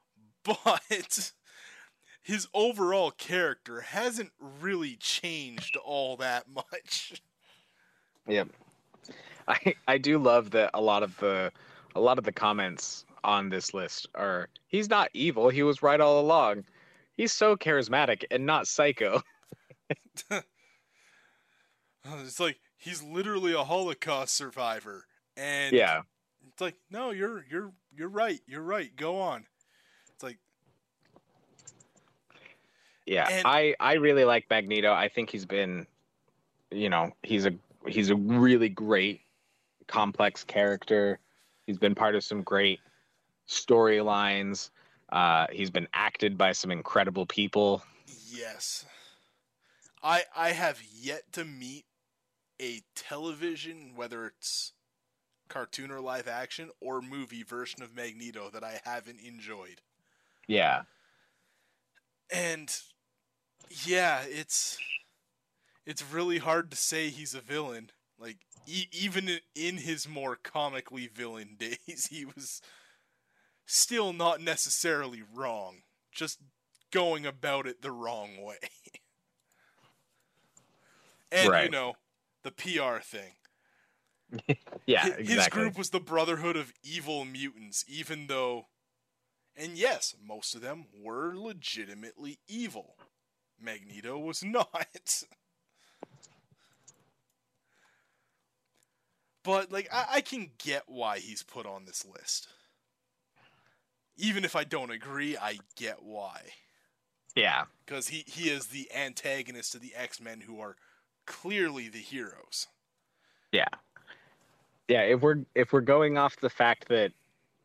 but his overall character hasn't really changed all that much. Yep. I I do love that a lot of the a lot of the comments on this list are he's not evil, he was right all along. he's so charismatic and not psycho. it's like he's literally a Holocaust survivor, and Yeah. it's like no, you're you're you're right, you're right. Go on. It's like Yeah, And- I I really like Magneto. I think he's been, you know, he's a he's a really great complex character. He's been part of some great storylines. Uh, he's been acted by some incredible people. yes, I I have yet to meet a television, whether it's cartoon or live action or movie version of Magneto that I haven't enjoyed. Yeah, And yeah, it's it's really hard to say he's a villain. Like e- even in, in his more comically villain days, he was still not necessarily wrong, just going about it the wrong way. and you know, the PR thing. yeah, Hi- exactly. His group was the Brotherhood of Evil Mutants, even though, and yes, most of them were legitimately evil. Magneto was not. but, like, I, I can get why he's put on this list. Even if I don't agree, I get why. Yeah, Because he, he is the antagonist to the X Men who are clearly the heroes. yeah, yeah. If we're if we're going off the fact that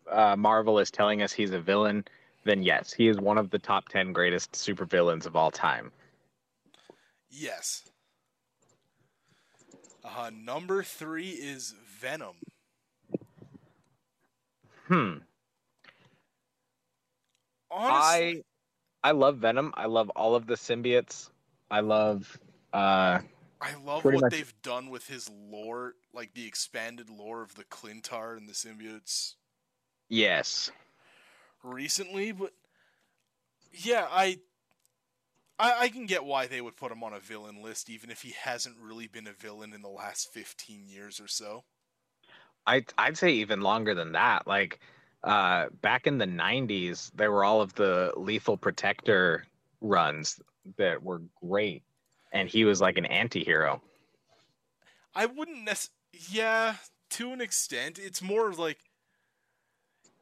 uh, Marvel is telling us he's a villain, then yes, he is one of the top ten greatest supervillains of all time. Yes. Uh, number three is Venom. Hmm. Honestly, I I love Venom. I love all of the symbiotes. I love uh I, love pretty what much- they've done with his lore, like the expanded lore of the Klyntar and the symbiotes yes. recently. But yeah, I, I, I can get why they would put him on a villain list, even if he hasn't really been a villain in the last fifteen years or so. I I'd say even longer than that. Like uh back in the 90s there were all of the Lethal Protector runs that were great and he was like an anti-hero. I wouldn't necessarily. Yeah, to an extent, it's more of like,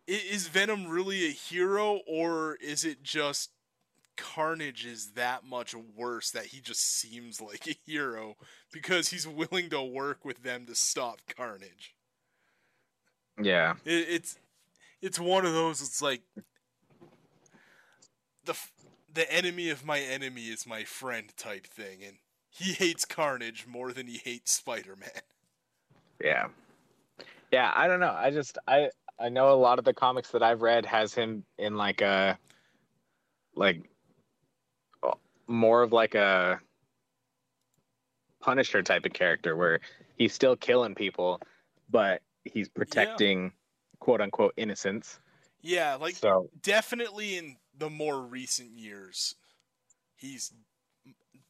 is Venom really a hero, or is it just Carnage is that much worse that he just seems like a hero because he's willing to work with them to stop Carnage? Yeah. It, it's it's one of those. It's like the the enemy of my enemy is my friend type thing, and he hates Carnage more than he hates Spider Man. Yeah. Yeah, I don't know. I just I I know a lot of the comics that I've read has him in like a like more of like a Punisher type of character where he's still killing people, but he's protecting quote unquote innocence. Yeah, like so definitely in the more recent years, he's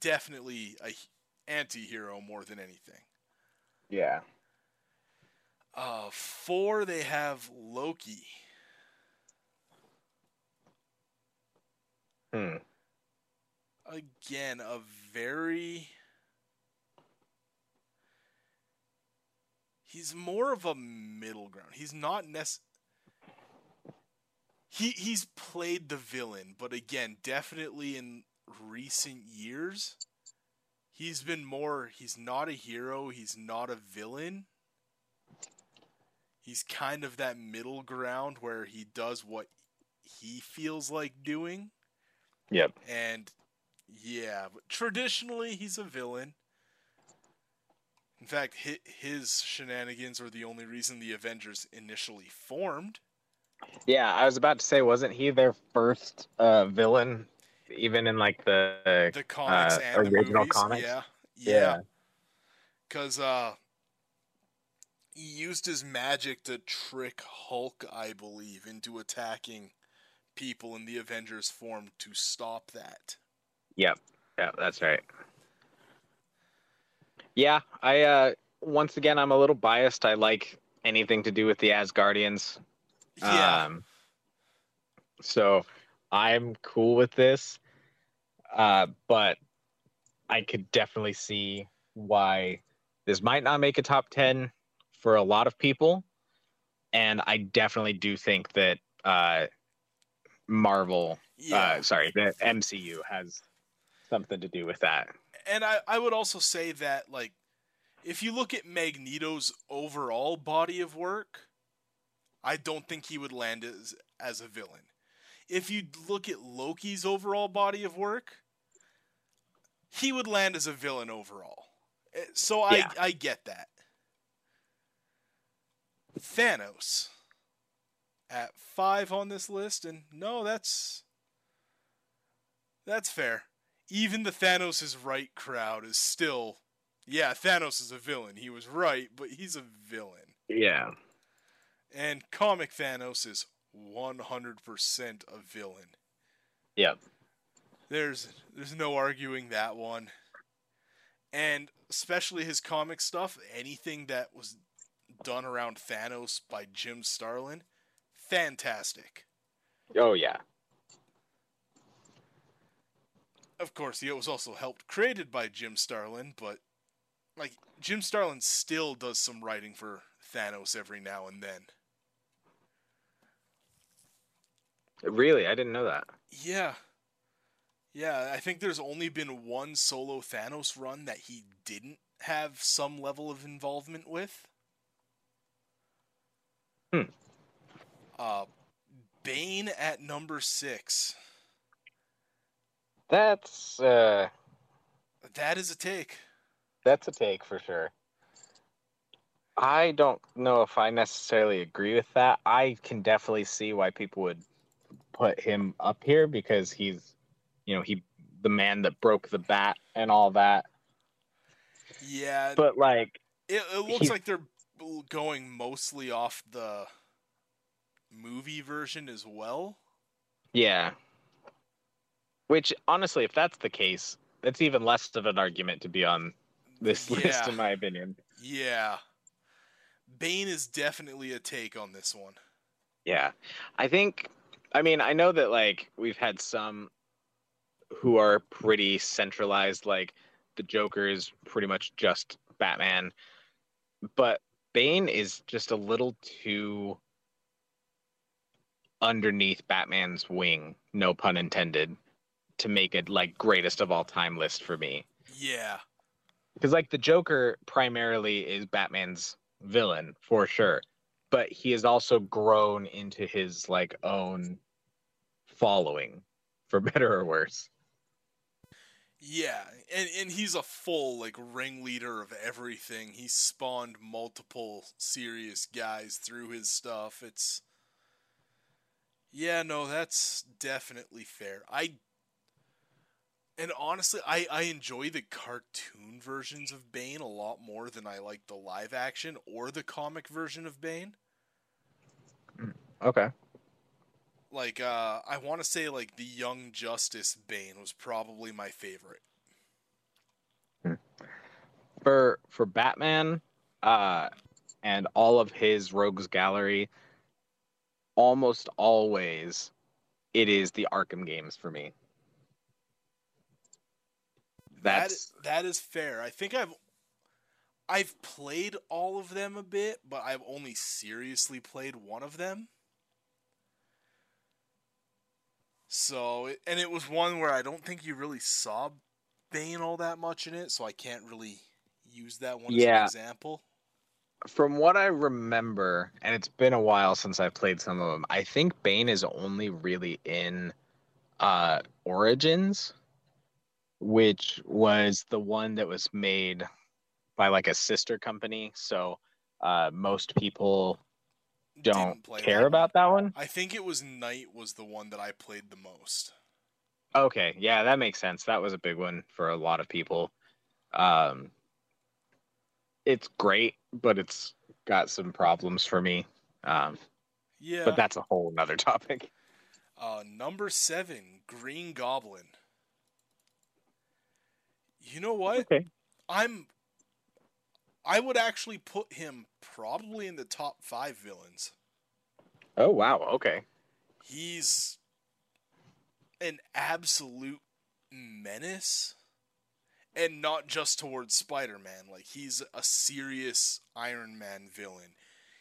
definitely a anti-hero more than anything. yeah. Uh, four, they have Loki. Hmm. Again, a very. He's more of a middle ground. He's not nec- He he's played the villain, but again, definitely in recent years, he's been more. He's not a hero. He's not a villain. He's kind of that middle ground where he does what he feels like doing. Yep. And yeah, but traditionally he's a villain. In fact, his shenanigans were the only reason the Avengers initially formed. Yeah, I was about to say, wasn't he their first uh, villain, even in like the The comics Uh, and original movies. comics? Yeah. Yeah. Yeah. Because uh, he used his magic to trick Hulk, I believe, into attacking people in the Avengers form to stop that. Yep. Yeah, that's right. Yeah, I uh once again I'm a little biased. I like anything to do with the Asgardians. Yeah. Um so I'm cool with this. uh, but I could definitely see why this might not make a top 10 for a lot of people. And I definitely do think that uh, Marvel, Yeah. uh, sorry, the MCU has something to do with that. and I, I would also say that like if you look at Magneto's overall body of work, I don't think he would land as as a villain. If you look at Loki's overall body of work, he would land as a villain overall. Eh, So I Yeah. I get that. Thanos at 5 on this list and no that's that's fair even the Thanos is right crowd is still yeah, Thanos is a villain. He was right, but he's a villain. Yeah. And comic Thanos is 100% a villain. Yep. There's there's no arguing that one. And especially his comic stuff, anything that was done around Thanos by Jim Starlin, fantastic. Oh, yeah. Of course, it was also helped created by Jim Starlin, but like Jim Starlin still does some writing for Thanos every now and then. Really? I didn't know that. Yeah. Yeah, I think there's only been one solo Thanos run that he didn't have some level of involvement with. Hmm. Uh Bane at number 6. That's uh That is a take. that's a take for sure. I don't know if I necessarily agree with that. I can definitely see why people would put him up here because he's, you know, he the man that broke the bat and all that. Yeah, But like, It, it looks like they're going mostly off the movie version as well. yeah. Which honestly, if that's the case, that's even less of an argument to be on this list, in my opinion. Yeah. Bane is definitely a take on this one. Yeah. I think I mean, I know that like we've had some who are pretty centralized like the Joker is pretty much just Batman. But Bane is just a little too underneath Batman's wing, no pun intended, to make it like greatest of all time list for me. Yeah. Because like the Joker primarily is Batman's villain for sure, but he has also grown into his like own following, for better or worse. Yeah. And and he's a full like ringleader of everything. He spawned multiple serious guys through his stuff. It's Yeah, no, that's definitely fair. I and honestly, I, I enjoy the cartoon versions of Bane a lot more than I like the live action or the comic version of Bane. Okay. Like, uh, I want to say, like, the Young Justice Bane was probably my favorite. For for Batman, uh, and all of his rogues gallery, almost always, it is the Arkham games for me. That's that, that is fair. I think I've I've played all of them a bit, but I've only seriously played one of them. So, and it was one where I don't think you really saw Bane all that much in it, so I can't really use that one as an example. from what I remember, and it's been a while since I played some of them. I think Bane is only really in uh, Origins, which was the one that was made by like a sister company. So uh, most people don't play care that about that one. I think it was Knight was the one that I played the most. Okay, yeah, that makes sense. That was a big one for a lot of people. Um, it's great, but it's got some problems for me. Um, Yeah. But that's a whole nother topic. Uh, number seven, Green Goblin. You know what? Okay. I'm. I would actually put him probably in the top five villains. Oh wow. Okay. He's an absolute menace and not just towards Spider-Man. Like he's a serious Iron Man villain.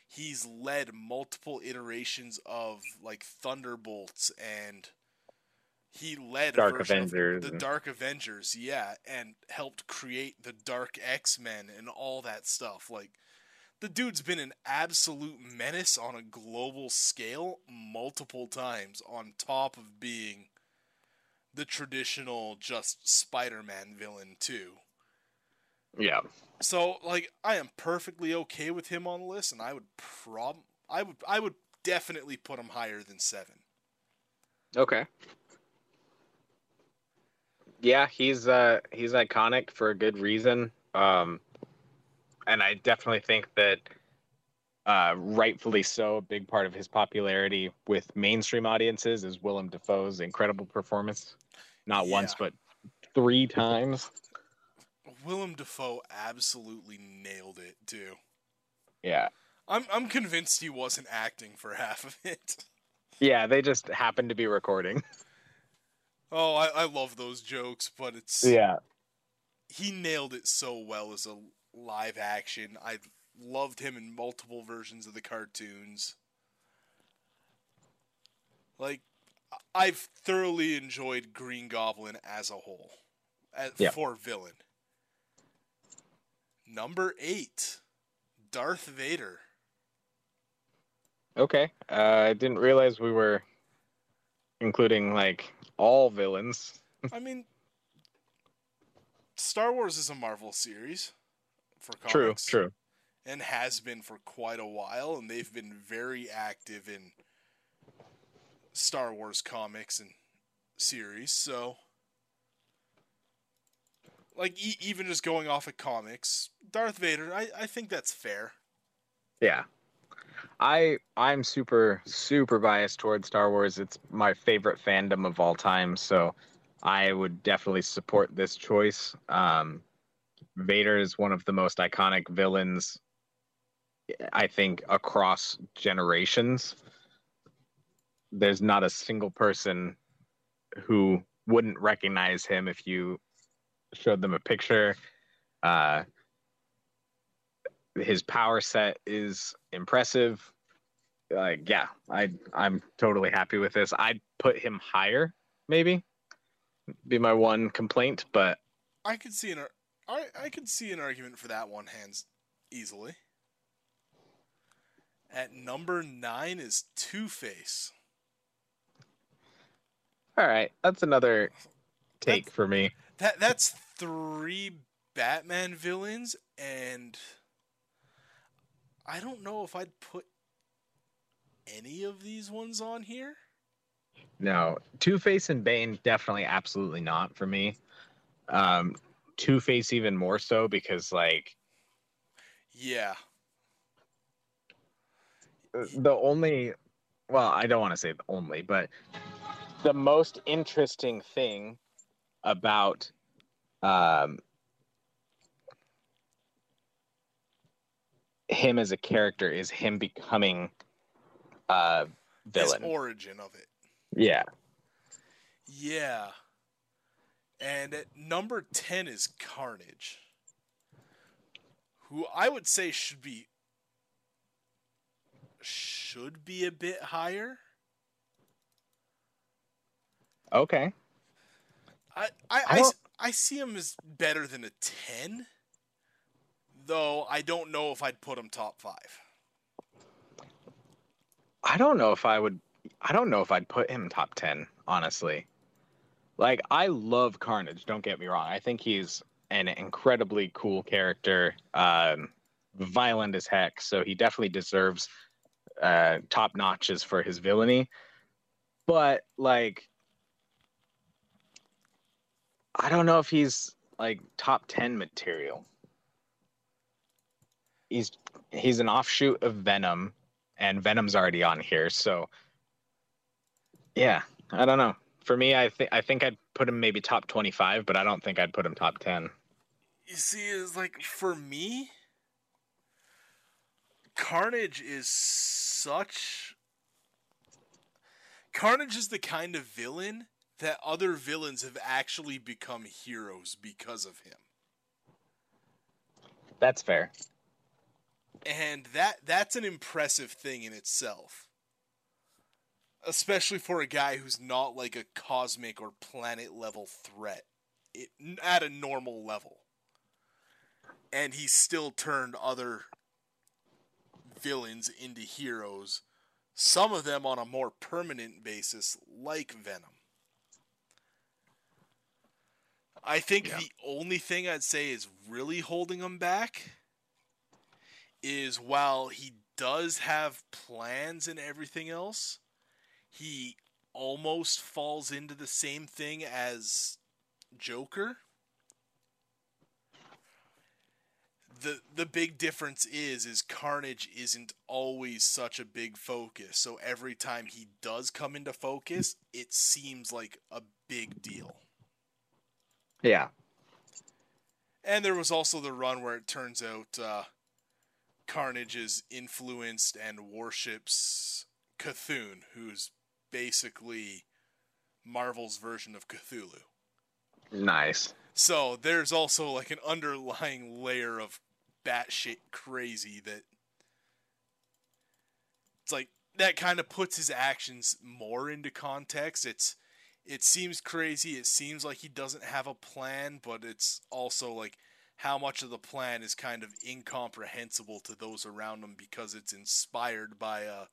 He's led multiple iterations of like Thunderbolts and he led Dark Avengers. the Dark Avengers, yeah, and helped create the Dark X-Men and all that stuff. Like the dude's been an absolute menace on a global scale multiple times on top of being the traditional just Spider-Man villain too. Yeah. So like I am perfectly okay with him on the list and I would prob I would I would definitely put him higher than 7. Okay. Yeah, he's uh he's iconic for a good reason. Um and I definitely think that uh, rightfully so, a big part of his popularity with mainstream audiences is Willem Dafoe's incredible performance. Not Yeah. once, but three times. Willem Dafoe absolutely nailed it too. Yeah. I'm I'm convinced he wasn't acting for half of it. Yeah, they just happened to be recording. Oh, I, I love those jokes, but it's Yeah. he nailed it so well as a live action. I loved him in multiple versions of the cartoons. Like I- I've thoroughly enjoyed Green Goblin as a whole, as, Yeah. for villain. Number eight, Darth Vader. Okay. Uh, I didn't realize we were including like all villains. I mean, Star Wars is a Marvel series for True, comics. true. and has been for quite a while, and they've been very active in Star Wars comics and series. So, like, e- even just going off of comics, Darth Vader, I, I think that's fair. Yeah. I I'm super super biased towards Star Wars. It's my favorite fandom of all time, so I would definitely support this choice. Um, Vader is one of the most iconic villains, I think, across generations. There's not a single person who wouldn't recognize him if you showed them a picture. Uh, his power set is impressive. Like, yeah, I I'm totally happy with this. I'd put him higher, maybe. Be my one complaint, but I could see an ar- I I could see an argument for that one hands easily. At number nine is Two Face. all right, that's another take That's- for me. That that's three Batman villains, and I don't know if I'd put any of these ones on here. No, Two Face and Bane definitely, absolutely not for me. Um, Two Face even more so because like Yeah, the only well i don't want to say the only but the most interesting thing about um him as a character is him becoming a villain. his origin of it. yeah. Yeah, and at number ten is Carnage, who I would say should be should be a bit higher. okay. I I, I I, I see him as better than a 10, though I don't know if I'd put him top five. i don't know if i would i don't know if i'd put him top 10 honestly. Like i love carnage don't get me wrong. I think he's an incredibly cool character um violent as heck so he definitely deserves uh top notches for his villainy. But like i don't know if he's like top 10 material he's he's an offshoot of venom and venom's already on here so yeah i don't know for me i think i think i'd put him maybe top 25 but i don't think i'd put him top 10 You see, is like for me, Carnage is such. Carnage is the kind of villain that other villains have actually become heroes because of him. That's fair. And that that's an impressive thing in itself. Especially for a guy who's not like a cosmic or planet level threat it, at a normal level. And he still turned other villains into heroes, some of them on a more permanent basis, like Venom. I think Yeah. the only thing I'd say is really holding him back is while he does have plans and everything else, he almost falls into the same thing as Joker. The the big difference is is Carnage isn't always such a big focus. So every time he does come into focus, it seems like a big deal. Yeah. And there was also the run where it turns out uh, Carnage is influenced and worships Cthulhu, who's basically Marvel's version of Cthulhu. Nice. So there's also like an underlying layer of batshit crazy that it's like that kind of puts his actions more into context. It's it seems crazy. It seems like he doesn't have a plan, but it's also like how much of the plan is kind of incomprehensible to those around him because it's inspired by a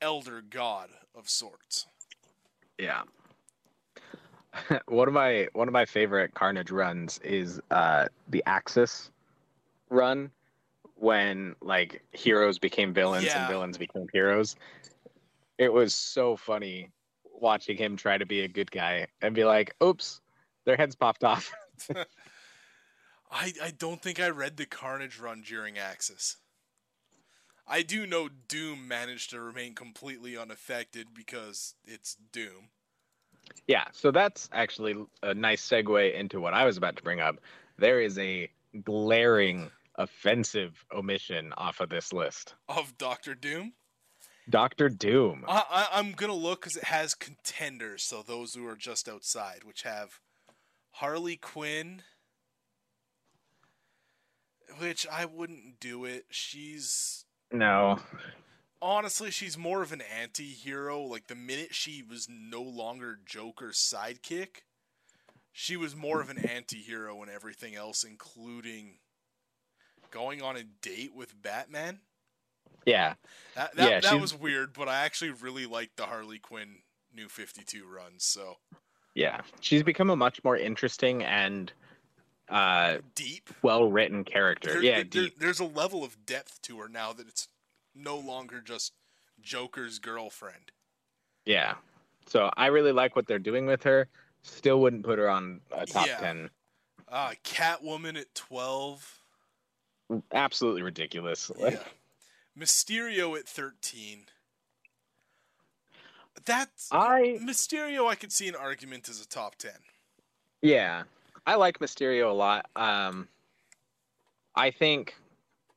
elder god of sorts. Yeah. one of my one of my favorite Carnage runs is uh the Axis run when like heroes became villains Yeah. and villains became heroes. It was so funny watching him try to be a good guy and be like, "Oops, their heads popped off." I, I don't think I read the Carnage run during Axis. I do know Doom managed to remain completely unaffected because it's Doom. yeah, so that's actually a nice segue into what I was about to bring up. There is a glaring offensive omission off of this list. Of Doctor Doom? Doctor Doom. I, I, I'm going to look because it has contenders, so those who are just outside, which have Harley Quinn, which I wouldn't do it. She's No. honestly, she's more of an anti-hero. Like the minute she was no longer Joker's sidekick, she was more of an anti-hero and everything else, including going on a date with Batman. Yeah. That that, Yeah, that she's- was weird, but I actually really liked the Harley Quinn New Fifty Two runs. So Yeah, she's become a much more interesting and uh, deep. well written character. There- yeah, there- there's a level of depth to her now that it's no longer just Joker's girlfriend. Yeah. So I really like what they're doing with her. Still wouldn't put her on a top Yeah. 10. Uh, Catwoman at twelve. Absolutely ridiculous. Yeah. Mysterio at thirteen. That's I Mysterio. I could see an argument as a top ten. yeah, I like Mysterio a lot. Um I think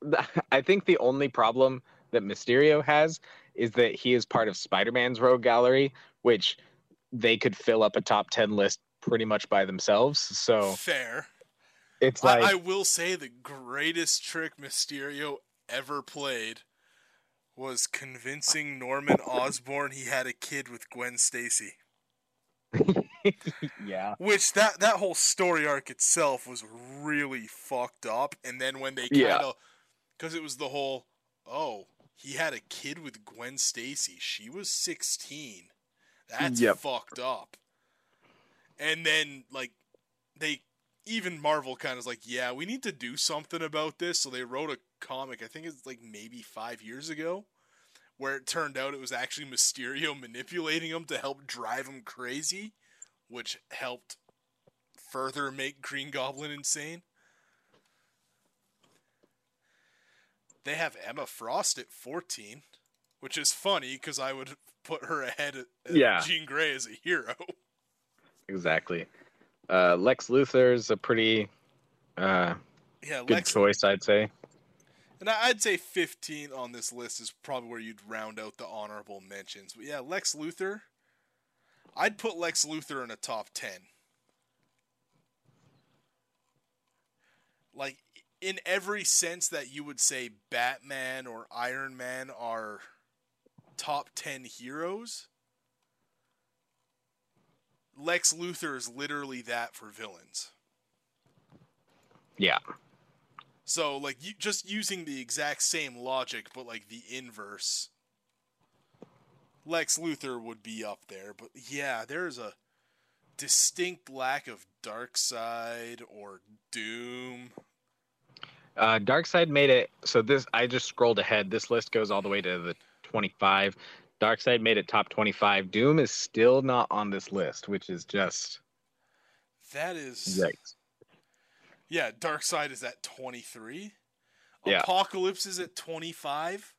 I think the only problem that Mysterio has is that he is part of Spider-Man's rogue gallery, which they could fill up a top 10 list pretty much by themselves. So Fair. it's like I, I will say the greatest trick Mysterio ever played was convincing Norman Osborn he had a kid with Gwen Stacy. yeah. Which that that whole story arc itself was really fucked up. And then when they kind Yeah. of, because it was the whole, oh, he had a kid with Gwen Stacy. She was sixteen. That's Yep. fucked up. And then like they even Marvel kind of like, yeah, we need to do something about this. So they wrote a comic. I think it's like maybe five years ago. Where it turned out it was actually Mysterio manipulating him to help drive him crazy which helped further make Green Goblin insane. They have Emma Frost at 14, which is funny because I would put her ahead of Yeah. Jean Grey as a hero. Exactly. Uh, Lex is a pretty uh, Yeah, good Lex, choice, I'd say. And I'd say 15 on this list is probably where you'd round out the honorable mentions. But yeah, Lex Luthor. I'd put Lex Luthor in a top 10. Like in every sense that you would say Batman or Iron Man are top 10 heroes, Lex Luthor is literally that for villains. Yeah. So like you, just using the exact same logic but like the inverse Lex Luthor would be up there, but yeah, there's a distinct lack of Darkseid or Doom. Uh, Darkseid made it so this I just scrolled ahead. This list goes all the way to the 25. Darkseid made it top 25. Doom is still not on this list, which is just That is yikes. Yeah, Darkseid is at 23. Yeah. Apocalypse is at 25.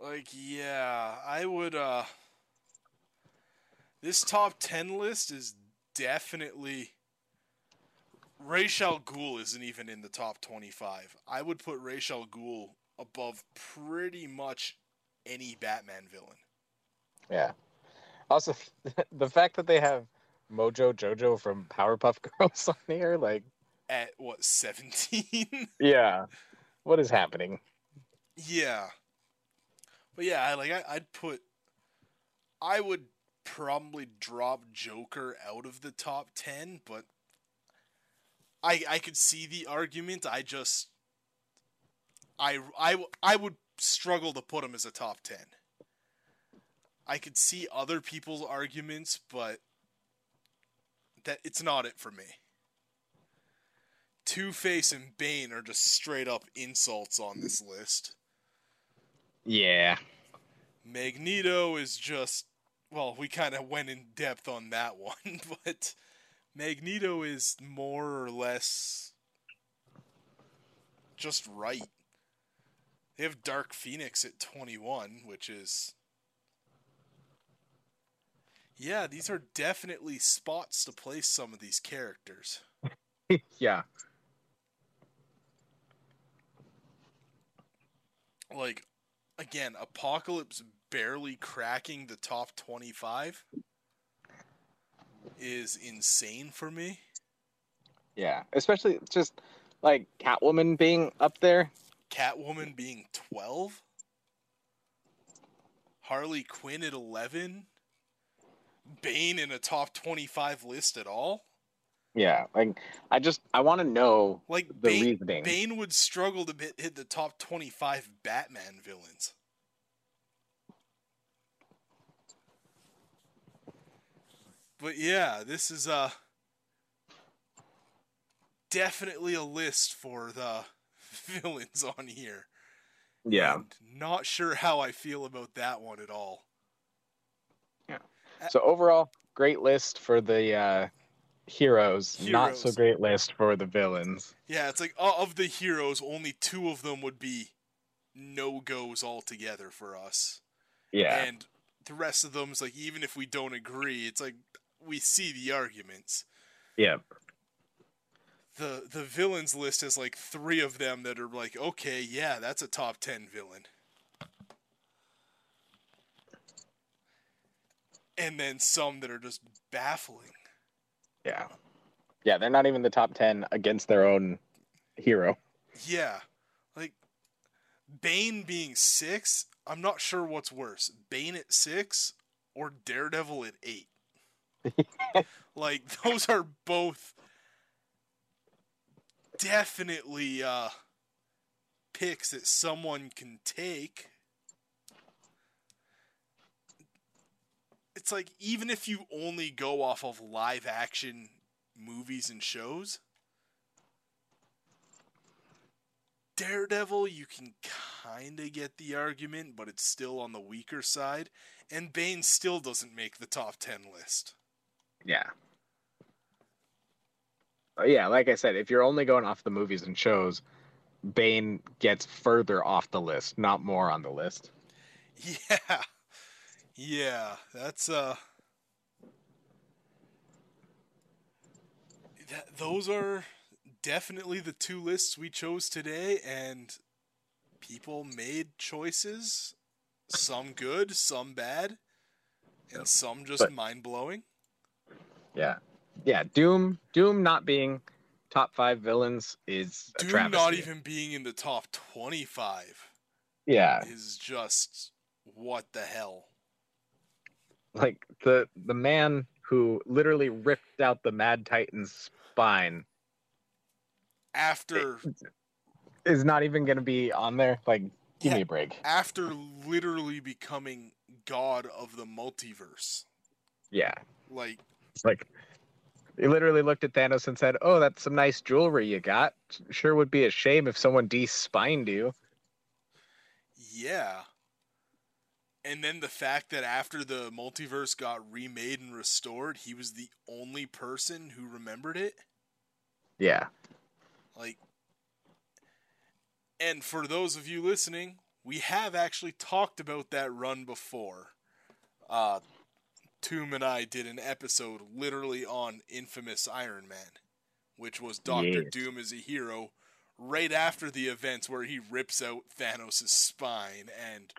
Like, yeah, I would uh This top 10 list is definitely Ra's al Ghul isn't even in the top 25. I would put Ra's al Ghul above pretty much any Batman villain. Yeah. Also, the fact that they have Mojo Jojo from Powerpuff Girls on here, like, At what, 17? yeah, what is happening? Yeah. But yeah, I like I, I'd put I would probably drop Joker out of the top 10, but I I could see the argument. I just I I I would struggle to put him as a top 10. I could see other people's arguments, but that it's not it for me. Two Face and Bane are just straight up insults on this list. Yeah. Magneto is just well, we kind of went in depth on that one, but Magneto is more or less just right. They have Dark Phoenix at 21, which is Yeah, these are definitely spots to place some of these characters. yeah. Like again, Apocalypse barely cracking the top 25 is insane for me. Yeah. Especially just like Catwoman being up there. Catwoman being 12, Harley Quinn at 11, Bane in a top 25 list at all. Yeah. Like, I just, I want to know Like the Bane, reasoning. Bane would struggle to hit, hit the top 25 Batman villains. But yeah, this is uh definitely a list for the villains on here. Yeah. And not sure how I feel about that one at all. Yeah. So overall, great list for the uh, heroes, Not so great list for the villains. Yeah, it's like of the heroes, only two of them would be no goes altogether for us. Yeah. And the rest of them's like even if we don't agree, it's like we see the arguments. yeah. The the villains list has like three of them that are like, okay, yeah, that's a top ten villain. And then some that are just baffling. Yeah. Yeah. They're not even the top 10 against their own hero. Yeah. Like Bane being six, I'm not sure what's worse. Bane at six or Daredevil at eight. like those are both definitely uh picks that someone can take. It's like even if you only go off of live action movies and shows, Daredevil, you can kind of get the argument, but it's still on the weaker side. And Bane still doesn't make the top 10 list. Yeah. Uh, yeah, like I said, if you're only going off the movies and shows, Bane gets further off the list, not more on the list. Yeah. Yeah, that's uh that, those are definitely the two lists we chose today and people made choices, some good, some bad. and some just But- mind blowing. Yeah, yeah. Doom, Doom not being top five villains is a Doom travesty. not even being in the top 25 Yeah, is just what the hell. Like the the man who literally ripped out the Mad Titan's spine After is not even going to be on there. Like, give Yeah. me a break. after literally becoming god of the multiverse. Yeah, Like it's like he literally looked at Thanos and said, "Oh, that's some nice jewelry you got. Sure would be a shame if someone de-spined you." Yeah. And then the fact that after the multiverse got remade and restored, he was the only person who remembered it. Yeah, Like, and for those of you listening, we have actually talked about that run before. Uh, Toom and I did an episode literally on infamous Iron Man, which was Doctor Yes. Doom as a hero, right after the events where he rips out Thanos' spine and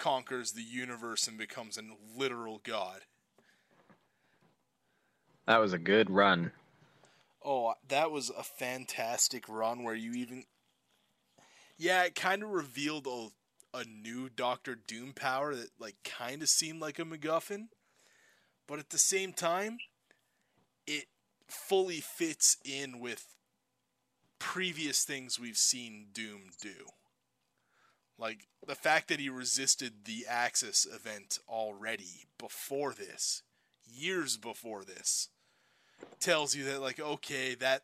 conquers the universe and becomes a literal god. that was a good run. Oh, that was a fantastic run where you even. Yeah, it kind of revealed a, a new Doctor Doom power that, like, kind of seemed like a MacGuffin. But at the same time, it fully fits in with previous things we've seen Doom do. Like, the fact that he resisted the Axis event already before this, years before this tells you that like okay that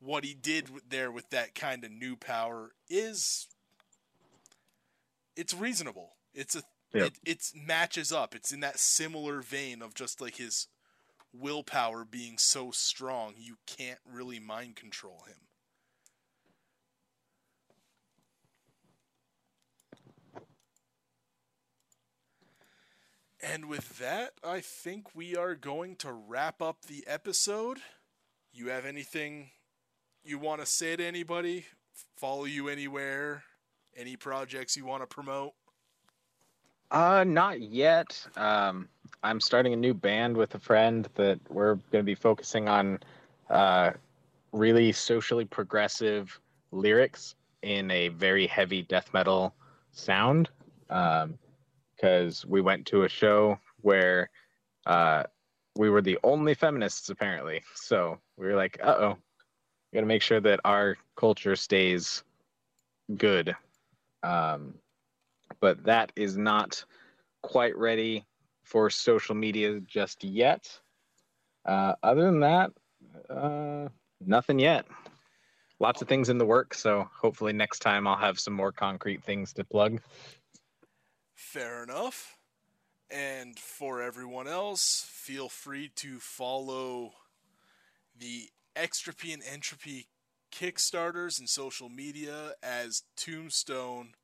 what he did there with that kind of new power is it's reasonable. It's a Yep. it it's matches up. It's in that similar vein of just like his willpower being so strong you can't really mind control him And with that, I think we are going to wrap up the episode. You have anything you want to say to anybody? Follow you anywhere? Any projects you want to promote? Uh, not yet. Um, I'm starting a new band with a friend that we're going to be focusing on uh, really socially progressive lyrics in a very heavy death metal sound. Because we went to a show where uh, we were the only feminists, apparently. So we were like, uh oh, got to make sure that our culture stays good. Um, but that is not quite ready for social media just yet. Uh, other than that, uh, nothing yet. Lots of things in the works, so hopefully next time I'll have some more concrete things to plug. Fair enough. And for everyone else, feel free to follow the Extropy and Entropy Kickstarters and social media as Tombstone,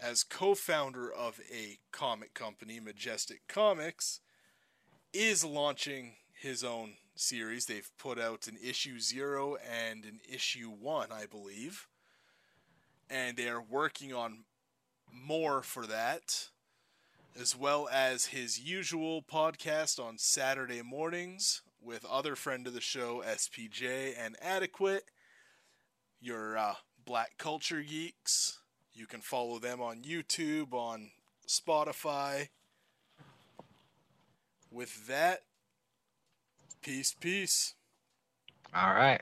as co founder of a comic company, Majestic Comics, is launching his own series. They've put out an issue zero and an issue one, I believe. And they are working on more for that, as well as his usual podcast on Saturday mornings with other friend of the show, SPJ and Adequate, your uh, black culture geeks. You can follow them on YouTube, on Spotify. With that, peace, peace. All right.